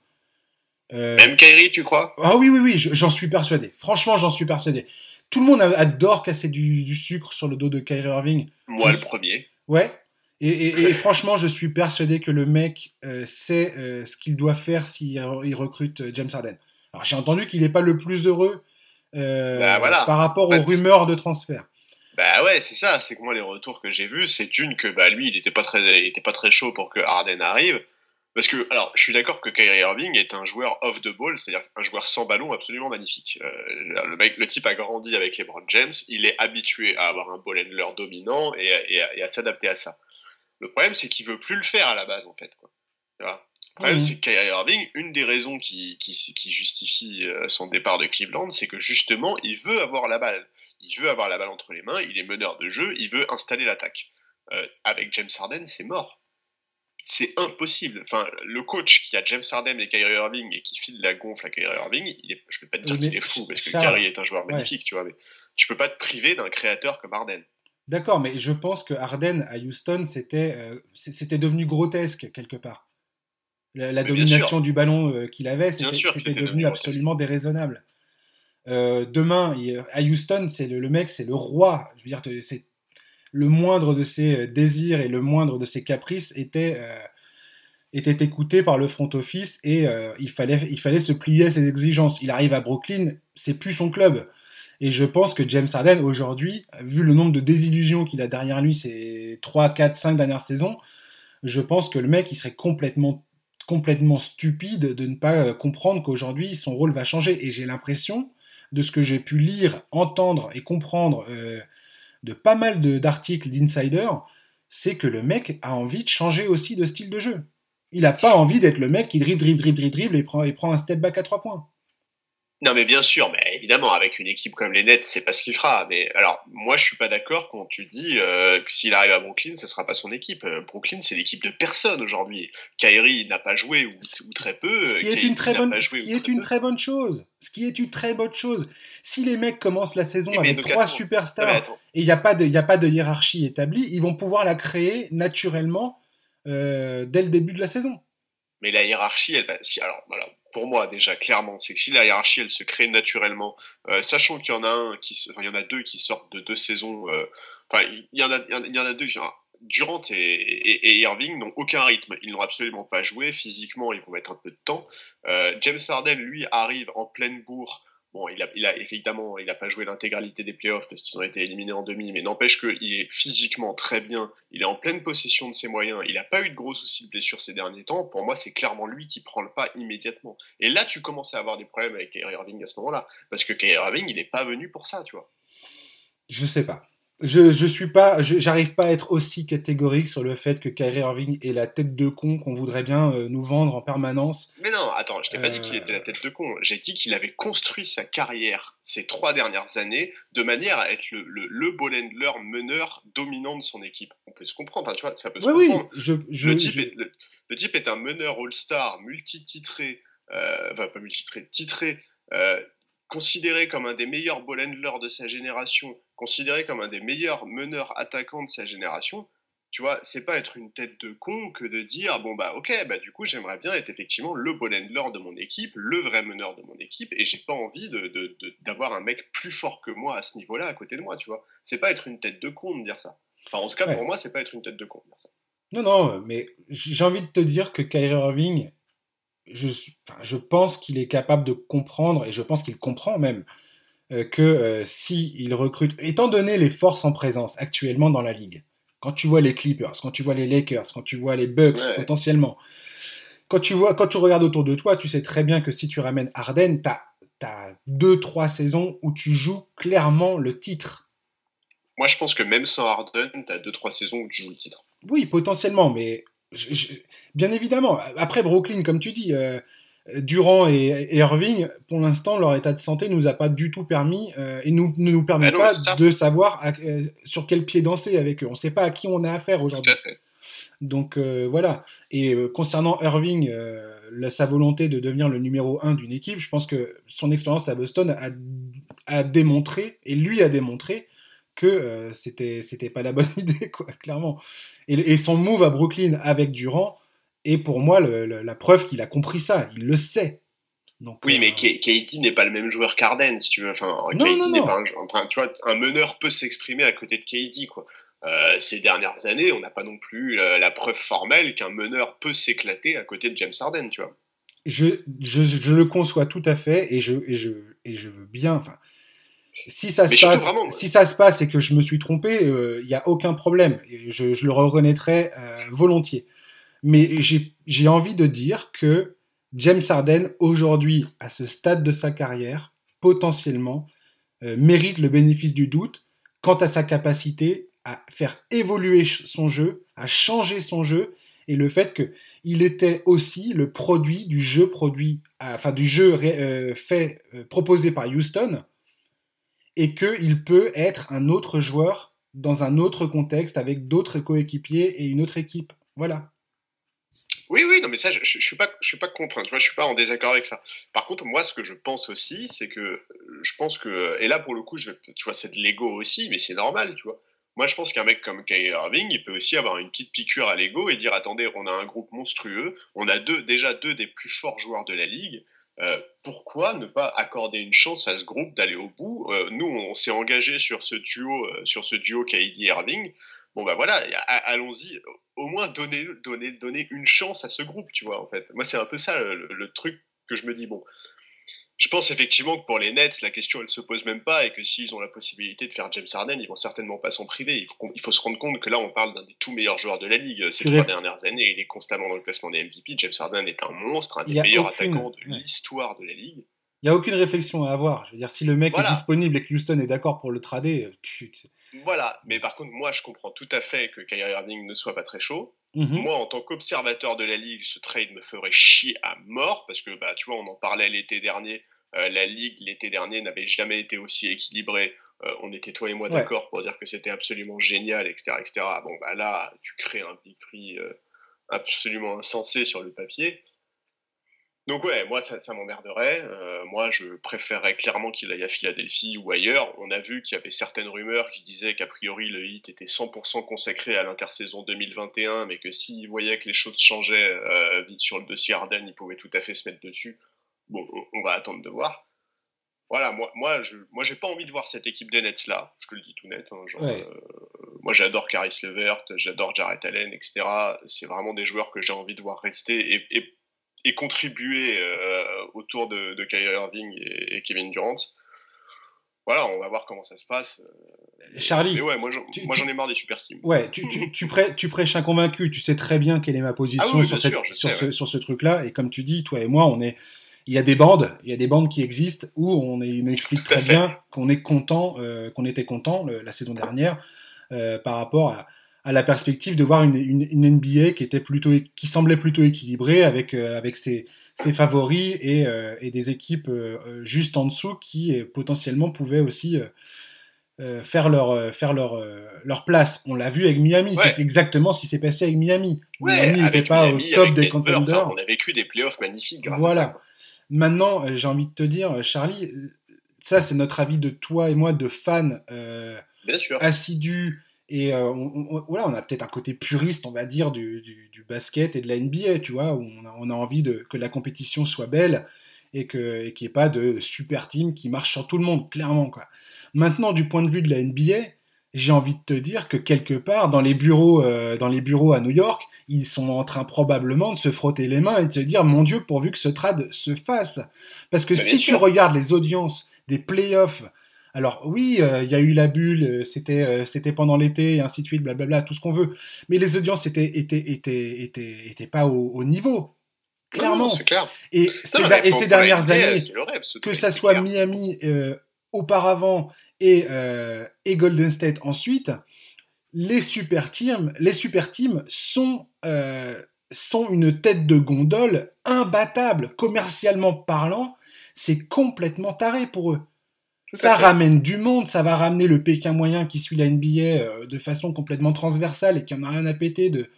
Speaker 1: Euh,
Speaker 2: Même Kyrie, tu crois?
Speaker 1: Ah oui, oui, oui, je- j'en suis persuadé. Franchement, j'en suis persuadé. Tout le monde adore casser du, du sucre sur le dos de Kyrie Irving.
Speaker 2: Moi,
Speaker 1: Je-
Speaker 2: le premier.
Speaker 1: Ouais. Et, et- et franchement, je suis persuadé que le mec euh, sait euh, ce qu'il doit faire s'il re- il recrute James Harden. Alors, j'ai entendu qu'il n'est pas le plus heureux
Speaker 2: Bah, voilà.
Speaker 1: par rapport
Speaker 2: En fait,
Speaker 1: aux rumeurs de transfert.
Speaker 2: Bah ouais, c'est ça. C'est que moi, les retours que j'ai vus, c'est une que bah lui, il était pas très, il était pas très chaud pour que Harden arrive. Parce que, alors, je suis d'accord que Kyrie Irving est un joueur off the ball, c'est-à-dire un joueur sans ballon absolument magnifique. Euh, le, mec, le type a grandi avec LeBron James, il est habitué à avoir un ball handler dominant et, à- et à, et à s'adapter à ça. Le problème, c'est qu'il veut plus le faire à la base, en fait. Quoi. Tu vois? Le problème, c'est que Kyrie Irving, une des raisons qui, qui, qui justifie euh, son départ de Cleveland, c'est que justement, il veut avoir la balle. Il veut avoir la balle entre les mains, il est meneur de jeu, il veut installer l'attaque. Euh, avec James Harden, c'est mort. C'est impossible. Enfin, le coach qui a James Harden et Kyrie Irving et qui file la gonfle à Kyrie Irving, il est, je peux pas te dire
Speaker 1: Oui,
Speaker 2: qu'il est fou parce que Kyrie est un joueur
Speaker 1: ouais.
Speaker 2: magnifique, tu vois, mais tu peux pas te priver d'un créateur comme Harden.
Speaker 1: D'accord, mais je pense que Harden à Houston, c'était euh, c'était devenu grotesque quelque part. La, domination du ballon euh, qu'il avait, c'était devenu absolument déraisonnable. Euh, demain, à Houston, c'est le, mec, c'est le roi. Je veux dire, c'est le moindre de ses euh, désirs et le moindre de ses caprices était euh, était écouté par le front office et il fallait il fallait se plier à ses exigences. Il arrive à Brooklyn, c'est plus son club. Et je pense que James Harden, aujourd'hui, vu le nombre de désillusions qu'il a derrière lui ces 3, 4, 5 dernières saisons, je pense que le mec, il serait complètement, complètement stupide de ne pas comprendre qu'aujourd'hui, son rôle va changer. Et j'ai l'impression, de ce que j'ai pu lire, entendre et comprendre euh, de pas mal d'articles d'insiders, c'est que le mec a envie de changer aussi de style de jeu. Il n'a pas envie d'être le mec qui dribble, dribble, dribble, dribble, et prend, et prend un step back à 3 points.
Speaker 2: Non, mais bien sûr, mais évidemment, avec une équipe comme les Nets, c'est pas ce qu'il fera. Mais alors, moi, je suis pas d'accord quand tu dis euh, que s'il arrive à Brooklyn, ce sera pas son équipe. Euh, Brooklyn, c'est l'équipe de personne aujourd'hui. Kyrie n'a pas joué ou, ou très peu.
Speaker 1: Ce qui est une très bonne,
Speaker 2: pas
Speaker 1: ce
Speaker 2: joué
Speaker 1: qui
Speaker 2: ou
Speaker 1: est
Speaker 2: très
Speaker 1: une
Speaker 2: peu.
Speaker 1: très bonne chose. Ce qui est une très bonne chose. Si les mecs commencent la saison
Speaker 2: mais
Speaker 1: avec trois
Speaker 2: attends.
Speaker 1: Superstars et il n'y a, pas de- il y a pas de hiérarchie établie, ils vont pouvoir la créer naturellement euh, dès le début de la saison.
Speaker 2: Mais la hiérarchie, elle va. Si, alors, voilà, pour moi, déjà, clairement, c'est que si la hiérarchie, elle se crée naturellement, euh, sachant qu'il y en a un qui, il y en a deux qui sortent de deux saisons. euh, Enfin, il y en a, il y en a- deux. enfin, Durant et, et, et Irving n'ont aucun rythme. Ils n'ont absolument pas joué. Physiquement, ils vont mettre un peu de temps. Euh, James Harden, lui, arrive en pleine bourre. Bon, il a, il a évidemment, il n'a pas joué l'intégralité des playoffs parce qu'ils ont été éliminés en demi, mais n'empêche qu'il est physiquement très bien. Il est en pleine possession de ses moyens. Il n'a pas eu de gros soucis de blessure ces derniers temps. Pour moi, c'est clairement lui qui prend le pas immédiatement. Et là, tu commences à avoir des problèmes avec Kyrie Irving à ce moment-là, parce que Kyrie Irving, il n'est pas venu pour ça, tu vois.
Speaker 1: Je sais pas. Je, je suis pas, j'arrive pas à être aussi catégorique sur le fait que Kyrie Irving est la tête de con qu'on voudrait bien euh, nous vendre en permanence.
Speaker 2: Mais non, attends, je t'ai pas dit
Speaker 1: Euh.
Speaker 2: qu'il était la tête de con. J'ai dit qu'il avait construit sa carrière ces trois dernières années de manière à être le, le, le ball handler meneur dominant de son équipe. On peut se comprendre, tu vois, ça peut se
Speaker 1: Oui, oui.
Speaker 2: comprendre.
Speaker 1: Je, je,
Speaker 2: le, type
Speaker 1: je-
Speaker 2: est, le, le type est un meneur all-star, multi-titré, euh, enfin pas multi-titré, titré, euh, considéré comme un des meilleurs ball handlers de sa génération, considéré comme un des meilleurs meneurs attaquants de sa génération. Tu vois, c'est pas être une tête de con que de dire bon bah ok bah du coup j'aimerais bien être effectivement le ball handler de mon équipe, le vrai meneur de mon équipe et j'ai pas envie de, d'avoir un mec plus fort que moi à ce niveau-là à côté de moi, tu vois. C'est pas être une tête de con de dire ça. Enfin en tout cas
Speaker 1: Ouais.
Speaker 2: pour moi c'est pas être une tête de con de dire ça.
Speaker 1: Non, non, mais j'ai envie de te dire que Kyrie Irving, je, pense qu'il est capable de comprendre, et je pense qu'il comprend même, euh, que euh, si il recrute, étant donné les forces en présence actuellement dans la ligue, quand tu vois les Clippers, quand tu vois les Lakers, quand tu vois les Bucks
Speaker 2: Ouais.
Speaker 1: potentiellement, quand tu, vois, quand tu regardes autour de toi, tu sais très bien que si tu ramènes Harden, tu as, deux, trois saisons où tu joues clairement le titre.
Speaker 2: Moi, je pense que même sans Harden, t'as 2-3 saisons où tu joues le titre.
Speaker 1: Oui, potentiellement, mais je- je- bien évidemment. Après Brooklyn, comme tu dis, euh, Durant et, et Irving, pour l'instant, leur état de santé nous a pas du tout permis euh, et nous, ne nous permet
Speaker 2: Ah
Speaker 1: pas de savoir à- euh, sur quel pied danser avec eux. On ne sait pas à qui on a affaire aujourd'hui. Donc euh, voilà. Et concernant Irving, la- sa volonté de devenir le numéro un d'une équipe, je pense que son expérience à Boston a, a démontré, et lui a démontré, que euh, c'était c'était pas la bonne idée, quoi, clairement. Et, son move à Brooklyn avec Durant est pour moi la preuve qu'il a compris ça. Il le sait.
Speaker 2: Donc, oui, mais Katie n'est pas le même joueur qu'Arden, si tu veux. Enfin, n'est pas un, enfin, tu vois, un meneur peut s'exprimer à côté de Katie, quoi. Euh, ces dernières années, on n'a pas non plus la, preuve formelle qu'un meneur peut s'éclater à côté de James Harden, tu vois.
Speaker 1: Je, je, je, le conçois tout à fait et je, et je, et je veux bien. Enfin, si ça, se passe, si ça se passe et que je me suis trompé, il euh, n'y a aucun problème. Je, je le reconnaîtrai euh, volontiers. Mais j'ai envie de dire que James Harden, aujourd'hui, à ce stade de sa carrière, potentiellement, mérite le bénéfice du doute quant à sa capacité à faire évoluer son jeu, à changer son jeu, et le fait qu'il était aussi le produit du jeu produit, enfin du jeu euh, fait euh, proposé par Houston, et qu'il peut être un autre joueur dans un autre contexte avec d'autres coéquipiers et une autre équipe. Voilà.
Speaker 2: Oui, oui, non, mais ça, je, je, suis pas, je suis pas contre. Je suis pas en désaccord avec ça. Par contre, moi, ce que je pense aussi, c'est que je pense que, et là, pour le coup, tu vois, c'est de l'ego aussi, mais c'est normal, tu vois. Moi, je pense qu'un mec comme Kyrie Irving, il peut aussi avoir une petite piqûre à l'ego et dire attendez, on a un groupe monstrueux, on a deux, déjà deux des plus forts joueurs de la ligue. Euh, pourquoi ne pas accorder une chance à ce groupe d'aller au bout? Euh, Nous, on s'est engagé sur ce duo, euh, sur ce duo KD Irving. Bon bah voilà, allons-y. Au moins donner, donner, donner une chance à ce groupe, tu vois. En fait, moi c'est un peu ça le truc que je me dis bon je pense effectivement que pour les Nets, la question elle se pose même pas et que s'ils ont la possibilité de faire James Harden, ils vont certainement pas s'en priver. Il faut, il faut, se rendre compte que là, on parle d'un des tout meilleurs joueurs de la ligue ces trois dernières années. Il est constamment dans le classement des MVP. James Harden est un monstre, un des meilleurs attaquants de l'histoire de la ligue.
Speaker 1: Il n'y a aucune réflexion à avoir. Je veux dire, si le mec est disponible et que Houston est d'accord pour le trader, tu,
Speaker 2: voilà, mais par contre, moi, je comprends tout à fait que Kyrie Irving ne soit pas très chaud. Mhm. Moi, en tant qu'observateur de la ligue, ce trade me ferait chier à mort parce que, bah, tu vois, on en parlait l'été dernier. Euh, la ligue l'été dernier n'avait jamais été aussi équilibrée. Euh, on était toi et moi d'accord pour dire que c'était absolument génial, etc., etc. Bon, bah là, tu crées un big free euh, absolument insensé sur le papier. Donc ouais, moi ça, m'emmerderait. Euh, moi je préférerais clairement qu'il aille à Philadelphie ou ailleurs. On a vu qu'il y avait certaines rumeurs qui disaient qu'a priori le hit était 100% consacré à l'intersaison 2021, mais que s'il voyait que les choses changeaient euh, vite sur le dossier Arden, il pouvait tout à fait se mettre dessus. Bon, on, va attendre de voir. Voilà, moi, moi, je, moi, j'ai pas envie de voir cette équipe des Nets là. Je te le dis tout net. Hein, euh, moi, j'adore Caris Levert, j'adore Jarrett Allen, etc. C'est vraiment des joueurs que j'ai envie de voir rester et, et et contribuer euh, autour de, de, Kyrie Irving et, Kevin Durant. Voilà, on va voir comment ça se passe.
Speaker 1: Charlie.
Speaker 2: Mais ouais, moi j'en ai marre des super teams.
Speaker 1: Ouais, tu, tu, tu, tu, prêches un convaincu, tu sais très bien quelle est ma position ah sur, sur, ce, sur, ce, truc-là. Et comme tu dis, toi et moi, on est. Il y a des bandes, il y a des bandes qui existent où on, est, explique très bien qu'on est content, euh, qu'on était content la saison dernière euh, par rapport à, à la perspective de voir une, une, NBA qui était plutôt qui semblait plutôt équilibrée avec euh, avec ses, ses, favoris et, euh, et des équipes euh, juste en dessous qui potentiellement pouvaient aussi faire leur faire leur leur place. On l'a vu avec Miami, c'est exactement ce qui s'est passé avec Miami. Miami n'était pas au top des contenders.
Speaker 2: on a vécu des playoffs magnifiques grâce
Speaker 1: voilà.
Speaker 2: à ça.
Speaker 1: Maintenant, j'ai envie de te dire, Charlie, ça c'est notre avis de toi et moi de fans assidus et euh, on, voilà, on a peut-être un côté puriste, on va dire, du, du, basket et de la NBA, tu vois, où on a, on a envie de, que la compétition soit belle et qu'il n'y ait pas de super team qui marche sur tout le monde, clairement. Quoi. Maintenant, du point de vue de la NBA, j'ai envie de te dire que quelque part, dans les bureaux, euh, dans les bureaux à New York, ils sont en train probablement de se frotter les mains et de se dire, mon Dieu, pourvu que ce trade se fasse. Parce que si tu regardes les audiences des playoffs alors oui, euh, il y a eu la bulle, euh, c'était euh, c'était pendant l'été et ainsi de suite, blablabla, tout ce qu'on veut. Mais les audiences étaient étaient étaient étaient, étaient pas au, niveau. Clairement.
Speaker 2: C'est clair.
Speaker 1: Et, et ces dernières années, que ça soit Miami auparavant et, et Golden State ensuite, les super teams, les super teams sont sont une tête de gondole imbattable commercialement parlant. C'est complètement taré pour eux ça ramène du monde, ça va ramener le Pékin moyen qui suit la NBA euh, de façon complètement transversale et qui en a rien à péter de,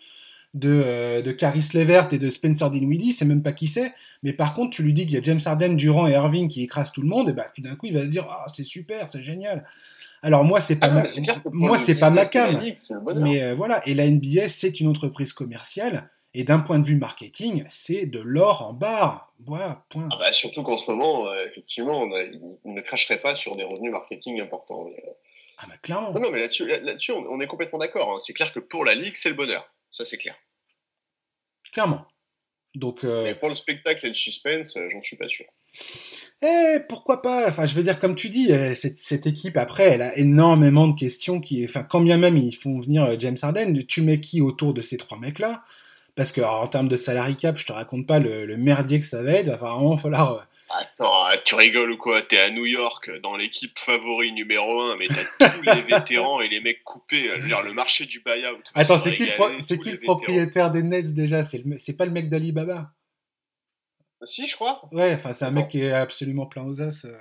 Speaker 1: de, de Caris Levert et de Spencer Dinwiddie, c'est même pas qui c'est. Mais par contre, tu lui dis qu'il y a James Harden, Durant et Irving qui écrasent tout le monde, et bah tout d'un coup, il va se dire ah c'est super, c'est génial. Alors moi, c'est pas
Speaker 2: Ah,
Speaker 1: ma, moi c'est pas ma cam. Mais euh, voilà, et la NBA, c'est une entreprise commerciale, et d'un point de vue marketing, c'est de l'or en barre. Voilà, point.
Speaker 2: Ah bah, surtout qu'en ce moment, euh, effectivement, on, a- on ne cracherait pas sur des revenus marketing importants. Mais, euh,
Speaker 1: Ah bah clairement.
Speaker 2: Non, non, mais là-dessus, là- là-dessus, on, est complètement d'accord. hein. C'est clair que pour la ligue, c'est le bonheur. Ça, c'est clair.
Speaker 1: Clairement. Donc, euh,
Speaker 2: Mais pour le spectacle et le suspense, j'en suis pas sûr.
Speaker 1: eh, pourquoi pas? Enfin, je veux dire, comme tu dis, cette, cette équipe, après, elle a énormément de questions qui... Enfin, quand bien même ils font venir James Harden, tu mets qui autour de ces trois mecs-là? Parce que, alors, en termes de salary cap, je te raconte pas le, le merdier que ça va être. Il va vraiment falloir... euh,
Speaker 2: Attends, ah, tu rigoles ou quoi? T'es à New York, dans l'équipe favori numéro 1, mais t'as tous les vétérans et les mecs coupés. euh, dire, le marché du buyout.
Speaker 1: Attends, c'est qui, le, c'est qui propriétaire des Nets déjà? C'est pas le mec d'Alibaba?
Speaker 2: Si, je crois.
Speaker 1: Ouais, enfin, c'est un mec qui est absolument plein aux as. euh.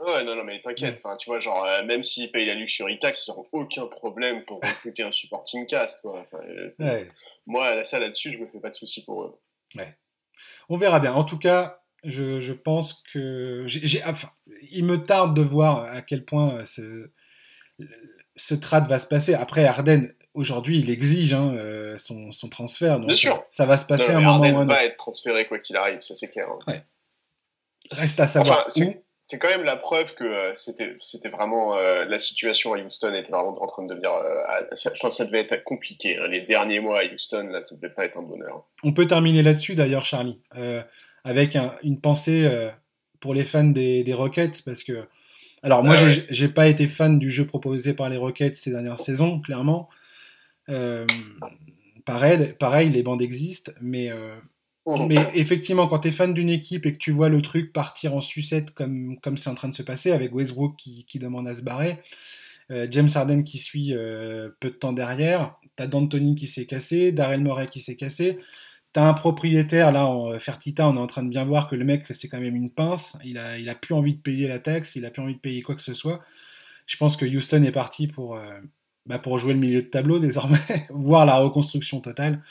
Speaker 2: Ouais, non, non, mais t'inquiète. Enfin, tu vois, genre, euh, même s'ils payent la luxury tax, ils n'auront aucun problème pour recruter un supporting cast. Quoi. Enfin,
Speaker 1: Ouais.
Speaker 2: Moi, ça là-dessus, je me fais pas de soucis pour eux.
Speaker 1: On verra bien. En tout cas, je, je pense que. j'ai- j'ai- enfin, il me tarde de voir à quel point euh, ce, ce trade va se passer. Après, Arden, aujourd'hui, il exige hein, euh, son, son transfert. Donc,
Speaker 2: Bien sûr.
Speaker 1: euh, Ça va se passer
Speaker 2: Non,
Speaker 1: à un moment ou un
Speaker 2: va
Speaker 1: autre.
Speaker 2: être transféré quoi qu'il arrive, ça c'est clair. hein.
Speaker 1: Reste à savoir
Speaker 2: Enfin,
Speaker 1: où.
Speaker 2: C'est- quand même la preuve que euh, c'était c'était vraiment euh, la situation à Houston était vraiment en train de devenir. euh, à- ça, enfin, ça devait être compliqué. hein. Les derniers mois à Houston, là, ça devait pas être un bonheur.
Speaker 1: On peut terminer là-dessus d'ailleurs, Charlie, euh, avec un- une pensée pour les fans des, des Rockets, parce que. Alors, moi,
Speaker 2: Ah ouais.
Speaker 1: j'ai j'ai pas été fan du jeu proposé par les Rockets ces dernières saisons, clairement. Pareil, pareil, les bandes existent, mais, mais effectivement, quand tu es fan d'une équipe et que tu vois le truc partir en sucette comme comme c'est en train de se passer, avec Westbrook qui, qui demande à se barrer, euh, James Harden qui suit euh, peu de temps derrière, t'as D'Antoni qui s'est cassé, Daryl Morey qui s'est cassé, t'as un propriétaire, là, en Fertita, on est en train de bien voir que le mec, c'est quand même une pince, il a, il a plus envie de payer la taxe, il a plus envie de payer quoi que ce soit. Je pense que Houston est parti pour, euh, bah, pour jouer le milieu de tableau désormais, voire la reconstruction totale.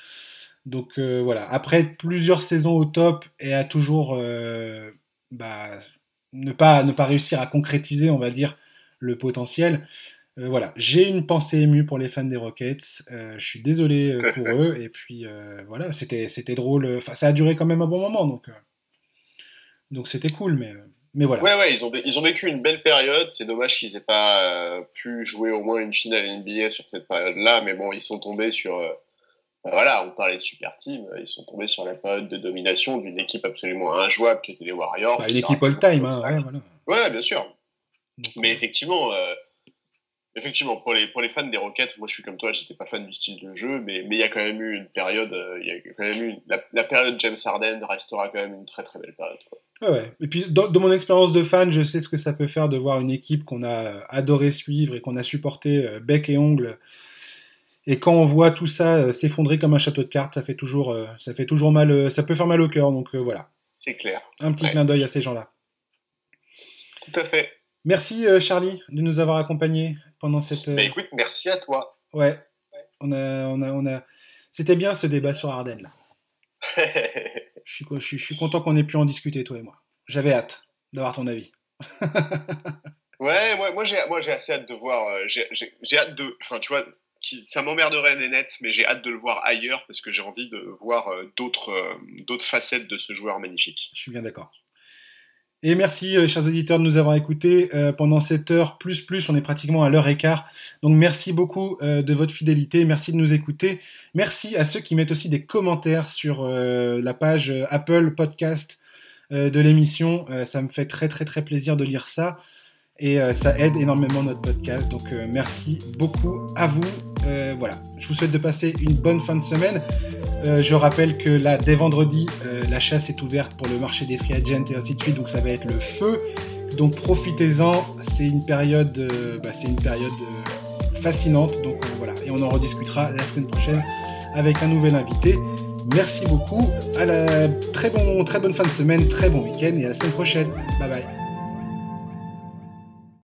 Speaker 1: Donc euh, voilà, après plusieurs saisons au top et à toujours euh, bah, ne, pas, ne pas réussir à concrétiser, on va dire, le potentiel, euh, voilà, j'ai une pensée émue pour les fans des Rockets. Je suis désolé pour eux. Et puis voilà, c'était c'était drôle. Enfin, ça a duré quand même un bon moment, donc donc c'était cool. Mais mais voilà.
Speaker 2: Ouais, ouais, ils ont, ils ont vécu une belle période. C'est dommage qu'ils aient pas pu jouer au moins une finale NBA sur cette période-là. Mais bon, ils sont tombés sur. Euh, voilà, on parlait de super team. euh, Ils sont tombés sur la période de domination d'une équipe absolument injouable qui était les Warriors.
Speaker 1: Bah, une équipe all-time, hein, ouais, voilà.
Speaker 2: Ouais, bien sûr.
Speaker 1: Donc,
Speaker 2: Mais effectivement, euh, effectivement, pour les, pour les fans des Rockets, moi je suis comme toi, j'étais pas fan du style de jeu, mais mais il y a quand même eu une période, euh, il y a quand même eu une- la, la période James Harden restera quand même une très très belle période. quoi.
Speaker 1: Ouais, ouais. Et puis, dans, dans mon expérience de fan, je sais ce que ça peut faire de voir une équipe qu'on a euh, adoré suivre et qu'on a supporté euh, bec et ongle. Et quand on voit tout ça euh, s'effondrer comme un château de cartes, ça fait toujours, euh, ça fait toujours mal, euh, ça peut faire mal au cœur. Donc voilà,
Speaker 2: C'est clair.
Speaker 1: un petit
Speaker 2: Ouais.
Speaker 1: clin d'œil à ces gens-là.
Speaker 2: Tout à fait.
Speaker 1: Merci Charlie de nous avoir accompagnés pendant cette. euh,
Speaker 2: Bah écoute, merci à toi.
Speaker 1: Ouais, on a, on a, on a. C'était bien ce débat sur Ardennes là. Je suis, je suis, je suis content qu'on ait pu en discuter toi et moi. J'avais hâte d'avoir ton avis.
Speaker 2: ouais, moi, moi j'ai moi j'ai assez hâte de voir, j'ai- j'ai j'ai hâte de, enfin tu vois, ça m'emmerderait les Nets, mais j'ai hâte de le voir ailleurs parce que j'ai envie de voir euh, d'autres euh, d'autres facettes de ce joueur magnifique.
Speaker 1: Je suis bien d'accord. Et merci, euh, chers auditeurs, de nous avoir écoutés pendant cette heure plus plus. On est pratiquement à l'heure quart. Donc merci beaucoup de votre fidélité. Merci de nous écouter. Merci à ceux qui mettent aussi des commentaires sur la page Apple Podcast de l'émission. Ça me fait très très très plaisir de lire ça. Et euh, ça aide énormément notre podcast. Donc euh, merci beaucoup à vous. Euh, voilà. Je vous souhaite de passer une bonne fin de semaine. Je rappelle que là, dès vendredi, la chasse est ouverte pour le marché des free agents et ainsi de suite, donc ça va être le feu. Donc profitez-en, c'est une période, bah, c'est une période fascinante. Donc voilà, et on en rediscutera la semaine prochaine avec un nouvel invité. Merci beaucoup, à la très bon, très bonne fin de semaine, très bon week-end et à la semaine prochaine. Bye bye.